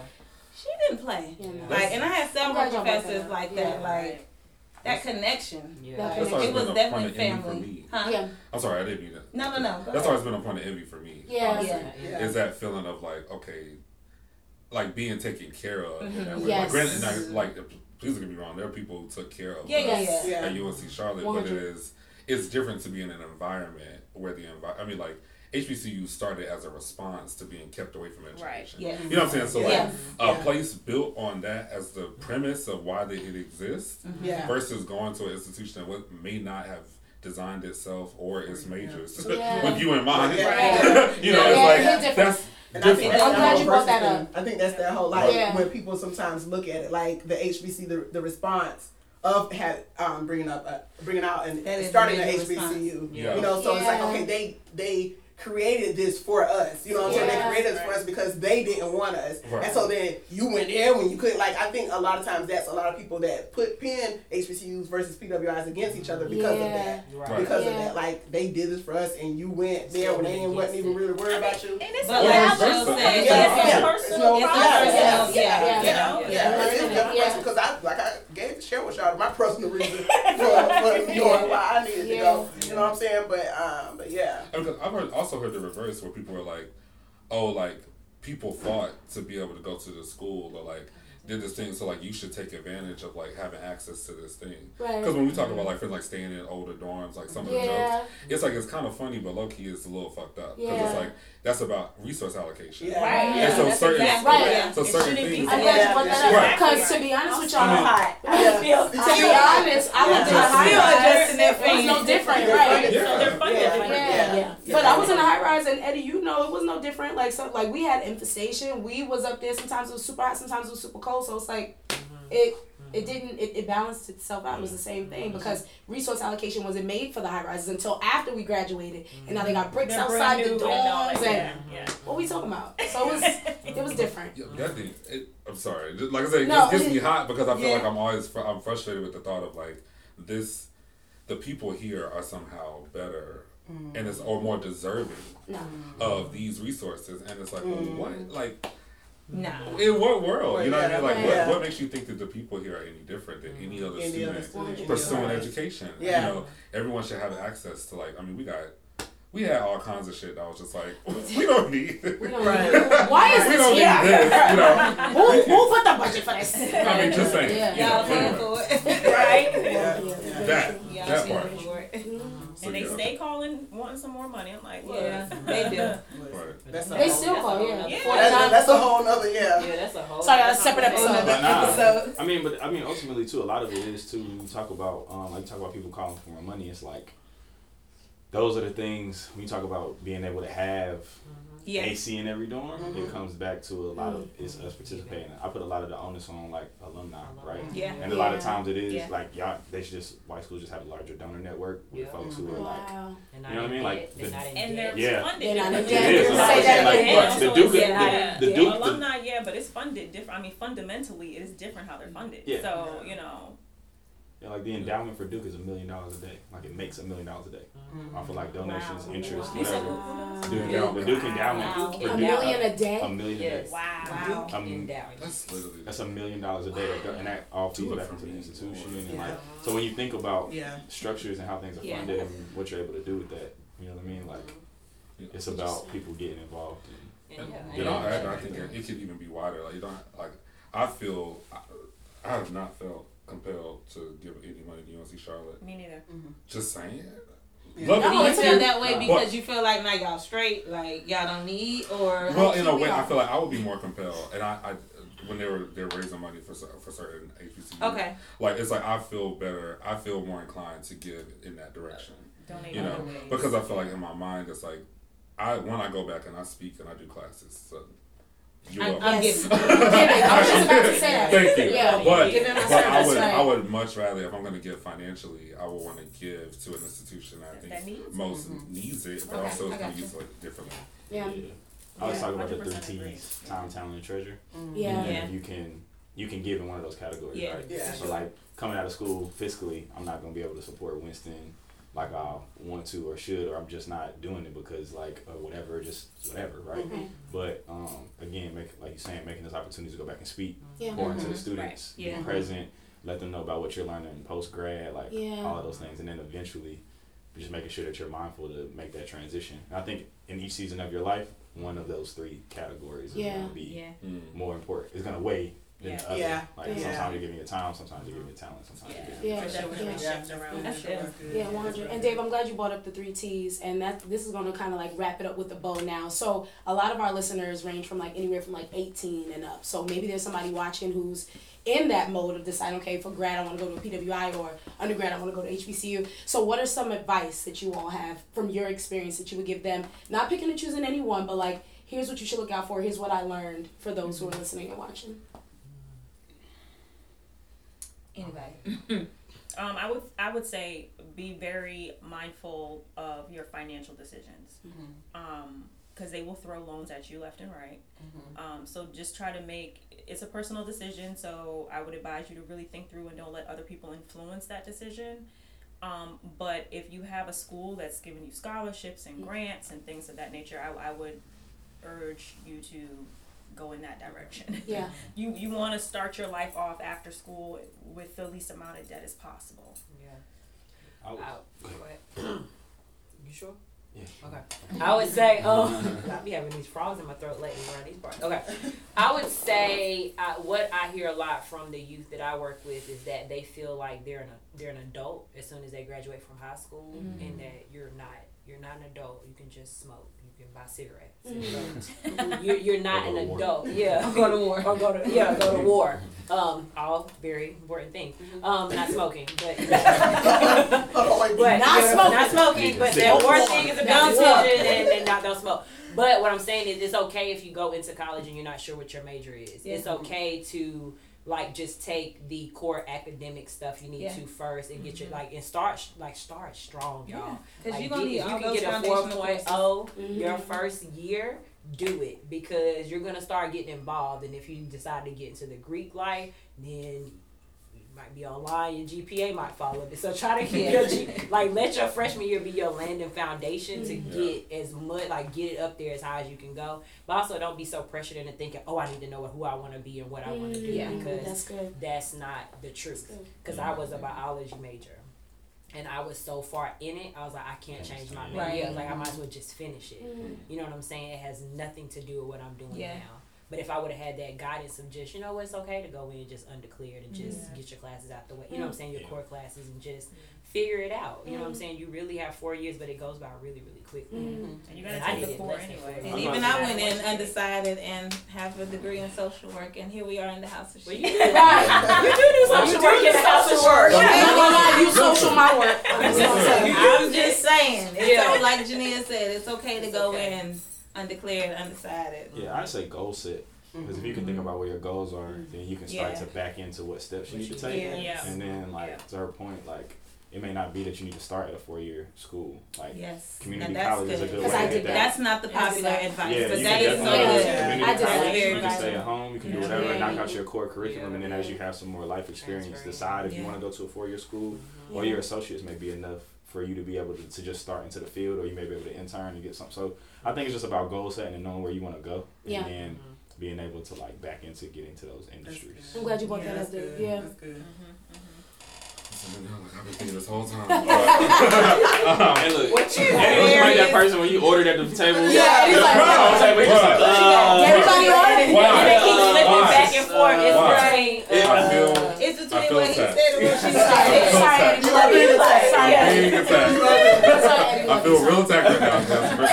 she didn't play. Yeah, no. Like, and I had several glad y'all that professors like Yeah. that. Like that connection. Yeah. That That's connection. It was definitely point of envy for family. Huh? Yeah. I'm sorry, I didn't mean that. No, no, no. Go That's ahead. always been a point of envy for me. Yeah. Yeah. Yeah. Is that feeling of like okay, like being taken care of in that way. Mm-hmm. Yes. Like, granted, now, like please don't get me wrong, there are people who took care of Yeah, yeah, us yeah. Yeah. at UNC Charlotte, but it 100. is it's different to be in an environment where the envi- I mean like HBCU started as a response to being kept away from Right. education. Yeah. You know what I'm saying? So like Yeah. a Yeah. place built on that as the premise of why they, it exists mm-hmm. Yeah. versus going to an institution that may not have designed itself or its majors Yeah. with you in mind. Yeah. *laughs* you know, Yeah, it's yeah, like it's that's And I think that's I'm glad you brought that up. thing. I think that's that whole like Yeah. when people sometimes look at it like the HBC the, the response of had um bringing up uh, bringing out and is starting the an HBCU. Yeah. You know, so it's like okay, they they created this for us. You know what I'm saying? They created this for us because they didn't want us. Right. And so then you went there when you couldn't. like I think a lot of times that's a lot of people that put pin HBCUs versus PWIs against each other because of that. Right. Because of that. Like they did this for us and you went there when they Against wasn't even really worried about you. And it's But Or like vice Jill versa. said, It's Yeah, a yeah. personal It's no- process. yeah, yeah, yeah, You yeah. know? Yeah, it's, it's different Yeah. because I like I gave share with y'all my personal reason for, for *laughs* knowing why I needed to go. You know what I'm saying? But um, but yeah, And because I've heard, also heard the reverse where people were like, oh, like people fought to be able to go to the school or like did this thing, so like you should take advantage of like having access to this thing. Right. Because when we talk about like friends like staying in older dorms, like some of the Yeah. jokes, it's like it's kind of funny, but low key it's a little fucked up because Yeah. it's like that's about resource allocation. yeah, Right. And so That's certain, exactly Right. Yeah. so It certain things. I'm glad you brought that Right. up. Because to be honest with y'all, I mean- hot. Yeah. feel to be honest, I lived in a Yeah. high rise. adjusting It was no different, right? Yeah. So they're funded Yeah. differently. Yeah, Yeah. But I was in a high rise, and Eddie, you know, it was no different. Like, so, like we had infestation. We was up there. Sometimes it was super hot. Sometimes it was super cold. So it's like, mm-hmm. it it didn't it, it balanced itself out. It was the mm-hmm. same thing mm-hmm. because resource allocation wasn't made for the high rises until after we graduated, and now they mm-hmm. got bricks They're outside the new and all dorms. that. And Yeah, yeah. what we talking about? So it *laughs* was it was different. Yeah, that thing. It, I'm sorry. Like I said, it No, just gets it- me hot because I feel yeah. like I'm always fr- I'm frustrated with the thought of like this. The people here are somehow better, and it's or more deserving No. of these resources, and it's like well, what like. No. In what world? You know what I mean? Like, Yeah. what, what makes you think that the people here are any different than any other Any other student student. pursuing Right. education? Yeah. You know, everyone should have access to like. I mean, we got we had all kinds of shit that was just like *laughs* we don't need. *laughs* We don't Right. need- Why is we don't here? need this, you know. Who, who put the budget for this? I mean, just saying. Yeah. you know, Y'all paying anyway, it. Right? Yeah. Yeah. that Y'all that paying part. For it. So, And they yeah. stay calling, wanting some more money. I'm like, look. Yeah, they do. *laughs* Right. That's a They whole- still call, yeah. Yeah. That's, that's a whole nother yeah. Yeah, that's a whole. Sorry, that's a separate episode. But nah, So I mean, but I mean, ultimately too, a lot of it is too. When you talk about, um, like talk about people calling for more money, it's like those are the things when you talk about being able to have Yeah. AC in every dorm. It mm-hmm. comes back to a lot of mm-hmm. it's us participating. I put a lot of the onus on like alumni, right? Yeah. And a lot of times it is Yeah. like y'all, they should just white schools just have a larger donor network with Yeah. folks who mm-hmm. are like. Wow. They're You know what I mean? Like, debt, they're the- not in And debt. they're Yeah. funded. They're not in debt. It is. Say I'm that saying, like, the Duke, the, Yeah. the, the Duke, the, alumni, yeah, but it's funded different. I mean, fundamentally, it is different how they're funded. Yeah. So you know, yeah, like the endowment for Duke is a million dollars a day. Like it makes a million dollars a day off of like donations, Wow. interest, Wow. whatever. Wow. Duke endowment, the Duke endowment Wow. for A Duke, million a day. a day? million a day. wow. Duke Um, endowment. That's literally. That's a million dollars a day, that go, and that all feeds back into the me. institution. And like, so when you think about yeah. structures and how things are Yeah. funded and what you're able to do with that, you know what I mean? Like, Yeah. it's about people getting involved. And, And, Yeah. you know, I, I think it, it could even be wider. Like you don't like. I feel I, I have not felt compelled to give any money to UNC Charlotte. Me neither. Mm-hmm. Just saying. Yeah. Love Do it you feel that way But- because you feel like now y'all straight, like y'all don't need, or Well, in a way, I feel like I would be more compelled, and I, I when they were they're raising money for cer- for certain HBCUs. okay, Like it's like I feel better. I feel more inclined to give in that direction. Donate You know, ways. because I feel like in my mind it's like I when I go back and I speak and I do classes. So you I'm, will. I'm Yes. getting. Giving. I was just about to say that. Thank you. Yeah. But, Giving my but I would right. I would much rather if I'm going to give financially, I would want to give to an institution that I That think needs it. most mm-hmm. needs it, but Okay, also I is going got to use it differently. Yeah. I was Yeah. talking about the 100% three agree. T's: time, talent, and treasure. Yeah. And Yeah. then you can you can give in one of those categories, Yeah. right? Yeah. So like coming out of school fiscally, I'm not gonna be able to support Winston like I want to or should, or I'm just not doing it because like uh, whatever, just whatever, right? Mhm. But um, again, make like you're saying, making those opportunities to go back and speak, Yeah. pour into the Mhm. students, Right. Yeah. be present, let them know about what you're learning post grad, like Yeah. all of those things, and then eventually just making sure that you're mindful to make that transition. And I think in each season of your life, one of those three categories is Yeah. gonna be Yeah. More important. It's gonna weigh than Yeah. the other. Yeah. Like Yeah. sometimes you're giving your time, sometimes you're giving your talent, sometimes you're giving Yeah. For sure. Yeah. Yeah. Shift around. That's good. Yeah, 100. And Dave, I'm glad you brought up the three T's, and that this is going to kind of like wrap it up with the bow now. So a lot of our listeners range from like anywhere from like 18 and up. So maybe there's somebody watching who's in that mode of deciding, okay, for grad I want to go to a PWI or undergrad I want to go to HBCU. So what are some advice that you all have from your experience that you would give them? Not picking and choosing anyone, but like here's what you should look out for. Here's what I learned for those who are listening and watching. Anybody? *laughs* Um, I would I would say be very mindful of your financial decisions. Um, because they will throw loans at you left and right. Um, so just try to make it's a personal decision. So I would advise you to really think through and don't let other people influence that decision. Um, but if you have a school that's giving you scholarships and grants and things of that nature, I, I would urge you to go in that direction. *laughs* Yeah. you you want to start your life off after school with the least amount of debt as possible. Yeah. I would- I, go ahead. *clears throat* you sure? Yeah. Okay. I would say, um, *laughs* I be having these frogs in my throat lately around these parts. Okay. I would say uh, what I hear a lot from the youth that I work with is that they feel like they're an they're an adult as soon as they graduate from high school, and that you're not you're not an adult. You can just smoke. You can buy cigarettes. So *laughs* you're, you're not an to war. adult. Yeah. Or go to war. Or go to yeah go to war. *laughs* Um, all very important things. Um, not smoking, but Oh, *laughs* but Not smoking. Not smoking, but Don't that one thing is a Don't decision and, and not don't smoke. But what I'm saying is it's okay if you go into college and you're not sure what your major is. Yeah. It's okay to like just take the core academic stuff you need Yeah. Mm-hmm. to first and get your like and start like start strong, y'all. Because Like, you're gonna need if all you can get a foundational 4.0 courses. your first year, do it because you're gonna start getting involved. And if you decide to get into the Greek life, then might be online. Your GPA might fall a bit. So try to *laughs* keep your G, like let your freshman year be your landing foundation to get as much like get it up there as high as you can go. But also don't be so pressured into thinking, oh, I need to know who I want to be and what I want to do Yeah. because That's good. that's not the truth. Because I was a biology major. and I was so far in it, I was like, I can't change my major. Right. Like I might as well just finish it. You know what I'm saying? It has nothing to do with what I'm doing Yeah. now. But if I would have had that guidance of just, you know, it's okay to go in just undeclared and just get your classes out the way. You know what I'm saying? Your Yeah. core classes and just figure it out. You know what I'm mm-hmm. saying? You really have four years, but it goes by really, really quickly. Mm-hmm. And you gotta And I take the did core anyway. And I'm even I went in undecided and have a degree in social work, and here we are in the house of Well, shit. you do Right. *laughs* You do do social work in the house of work. I'm not gonna lie, you social my work. *laughs* I'm just saying. It's Yeah. so, like Janine said, it's okay to go in undeclared, undecided. Yeah, I'd say goal set. Because if you can think mm-hmm. about where your goals are, mm-hmm. then you can start Yeah. to back into what steps you need to take. need. Yeah. And then, like, Yeah. to her point, like, it may not be that you need to start at a four year school. Like, Yes. community and that's college good. is a good way 'Cause to I did that. That's not the popular that. advice, yeah, but you that so definitely Yeah. community I did college, Very you can stay at home, you can do whatever, Yeah. knock out your core curriculum, and then as you have some more life experience, Transfer. decide if you want to go to a four year school mm-hmm. or your associates may be enough for you to be able to, to just start into the field, or you may be able to intern and get something. So I think it's just about goal setting and knowing where you want to go, and Yeah. then being able to like back into getting to those industries. I'm glad you brought that up, dude. good. Yeah. That's good. So now, like, I've been thinking this whole time. *laughs* Hey, look, What you hey, was like that person when you ordered at the table? Yeah, he's like, Bro, table, he like, uh, Everybody ordered. Why? And they keep flipping Why? back and forth. It's Why? between. I Uh, feel. It's between what he said and what she *laughs* said. feel sorry, sad. Eddie. Love you. Sorry, Eddie. Being attacked. Sorry, Eddie. I feel real attacked right now.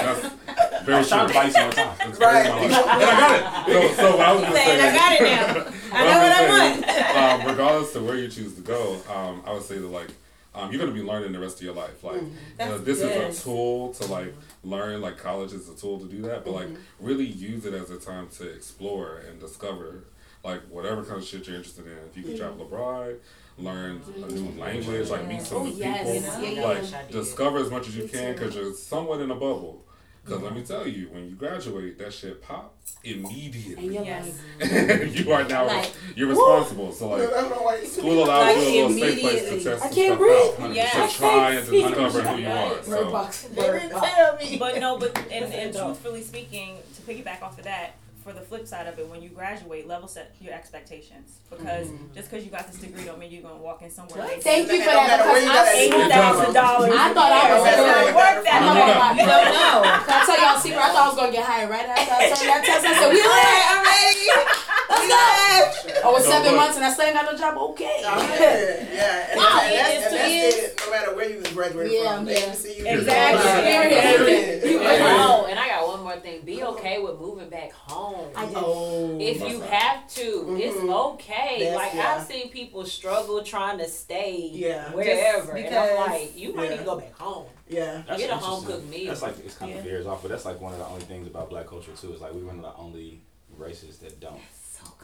That's, very- that's I very trying to true. buy you some more time. It's Right. And I got it. So, so what I was He's gonna saying, say. I got it now. *laughs* I know what I want. um, *laughs* regardless to where you choose to go, um, I would say that like um, you're gonna be learning the rest of your life. Like you know, this good. is a tool to like learn. Like college is a tool to do that, but like Mm-hmm. really use it as a time to explore and discover like whatever kind of shit you're interested in. If you can travel abroad. Learn a new language, like meet some Oh, new yes. people, Yeah, yeah, like yeah. discover as much as you can because you're somewhat in a bubble. Because let me tell you, when you graduate, that shit pop immediately. And you're Yes. like, *laughs* you are now Like, you're responsible. So I like don't you school allows Like, you a little safe place to immediately. test I can't stuff breathe. out. Yes. To try and to discover who you are. Bird So box. They didn't tell me. But no, but and, and truthfully speaking, to piggyback off of that, for the flip side of it, when you graduate, level set your expectations because mm-hmm. just because you got this degree don't mean you're gonna walk in somewhere. and Thank you for that where you because gotta I, Eighty thousand dollars. I thought I was Yeah, gonna work that. I'm not Yeah. You don't know. Can I tell y'all a secret? I thought I was gonna get hired right after I told you that test. I said, we All lit. right, I'm ready. Let's go. Oh, it's seven look. months and I still ain't got no job. Okay. Yeah, yeah. And, Wow, and that's, and two that's years. it, no matter where you graduate Yeah, from. yeah. Exactly. Period. Oh, and I got one more thing. Be okay with moving back home. I did. Oh, If you have to, it's Mhm. okay. That's- like yeah. I've seen people struggle trying to stay Yeah. wherever, and I'm because- like, you might yeah. need to go back home. yeah. That's Get a home cooked meal. That's like it's kind of Yeah. veers off, but that's like one of the only things about black culture too. Is like we're one of the only races that don't.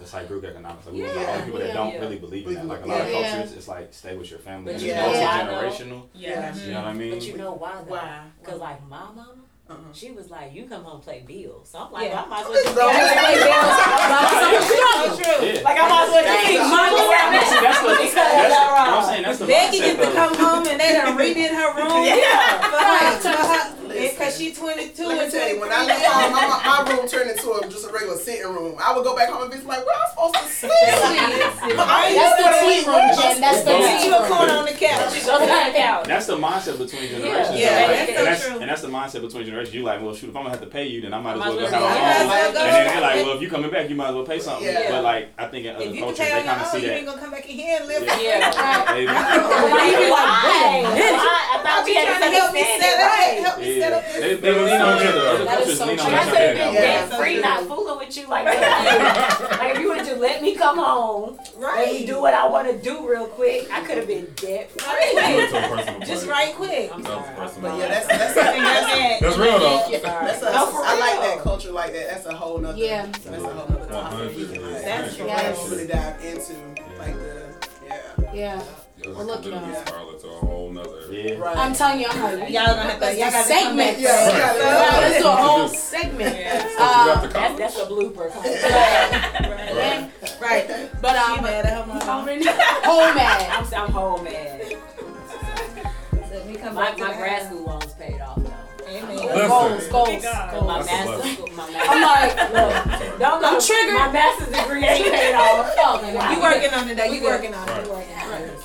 It's like group economics. Like we're one of the Yeah. people that don't Yeah. really believe in that. Like a lot of Yeah. cultures, it's like stay with your family. But It's you know multi why, generational. Yeah. You know what I mean? But you know why though? Why? Cause like my mama, Uh-huh. she was like, you come home play bills. So I'm like, Yeah. I might as well It's just so- get So true. Yeah. Like I might as well just Hey, mama, moving See, that's what that's, Because y'all what I'm saying. That's the Becky gets to come home and they done redid her room. *laughs* Yeah. For her, for her, because she 22 Let me and tell you, when I left home, now. my, my room turned into a, just a regular sitting room. I would go back home and be like, where am I supposed to *laughs* sleep? I ain't That's the supposed to tea sleep. room, Jen. That's the Get tea you a room. corner on the couch. Go to the couch. That's the mindset between generations. Yeah, though, that's right? so and, that's, true. and that's the mindset between generations. You're like, well, shoot, if I'm gonna have to pay you, then I might as Might well as go well have go. a You might as home. well go. And then they're like, well, if you're coming back, you might as well pay something. Yeah. But like, I think in other If you can cultures, pay they on your kind of own, see you that. ain't gonna come back in here and live. Yeah. Yeah. They- *laughs* Why you be like, wait a minute? I, I thought we You had trying to help me understand set it up, right. help me set up Yeah, they, they lean on each other. Other That is so lean true. each I other. said, now. been Yeah. debt free, not fooling with you like that. *laughs* like if you would just let me come home, let me Right. do what I want to do real quick, I could have been debt free. Right. That's a personal Just right quick. I'm sorry. But yeah, that's that's And that's, that's, That's real though. that's a, No, for I like that culture like that. That's a whole nother. Yeah. That's a whole nother One topic. hundred. we That's for Yeah. real. really dive into like the yeah. Yeah. Yeah, Well, look, literally y'all. spiral it to a whole nother. Yeah. Right. I'm telling you, I'm like, Y'all gonna have to, y'all gotta come back. segment. Yeah, gotta- Yeah, let's do a whole *laughs* segment. So you have That's, that's a blooper. *laughs* Come on. Right. But She um, mad at her mom. already home mad. I'm, I'm home, man. Let me come My, back to my grad school loans paid off now. Amen. Listen. Goals, goals. Thank God. My That's master's school, my I'm like, look, don't go. I'm triggered. My master's degree ain't paid off. oh, *laughs* You working on it though. You working on it. Right. You working on it.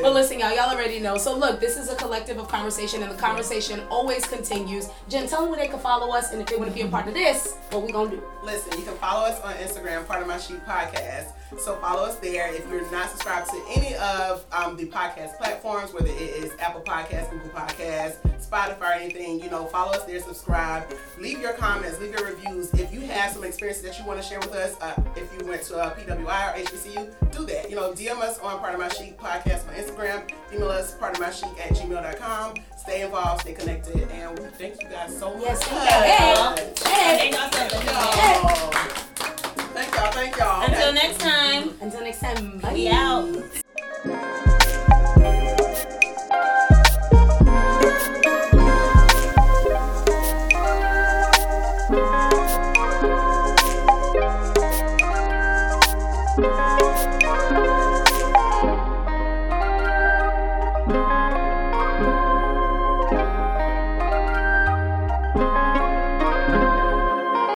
But listen, y'all, y'all already know. So look, this is a collective of conversation, and the conversation always continues. Jen, tell them where they can follow us, and if they want to be a part of this, what we gonna do? Listen, you can follow us on Instagram, Pardon my sheet podcast. So follow us there. If you're not subscribed to any of um, the podcast platforms, whether it is Apple Podcasts, Google Podcasts, Spotify, or anything, you know, follow us there, subscribe, leave your comments, leave your reviews. If you have some experiences that you want to share with us, uh, if you went to uh, PWI or HBCU, do that. You know, DM us on Pardon My Sheet podcast on Instagram. Email us pardon my sheet at gmail.com. Stay involved, stay connected, and we thank you guys so much. Yes, thank you. Hey, Thank y'all so much. Y'all. Thank y'all. Thank y'all. Until next time. Until next time. Bye. We out.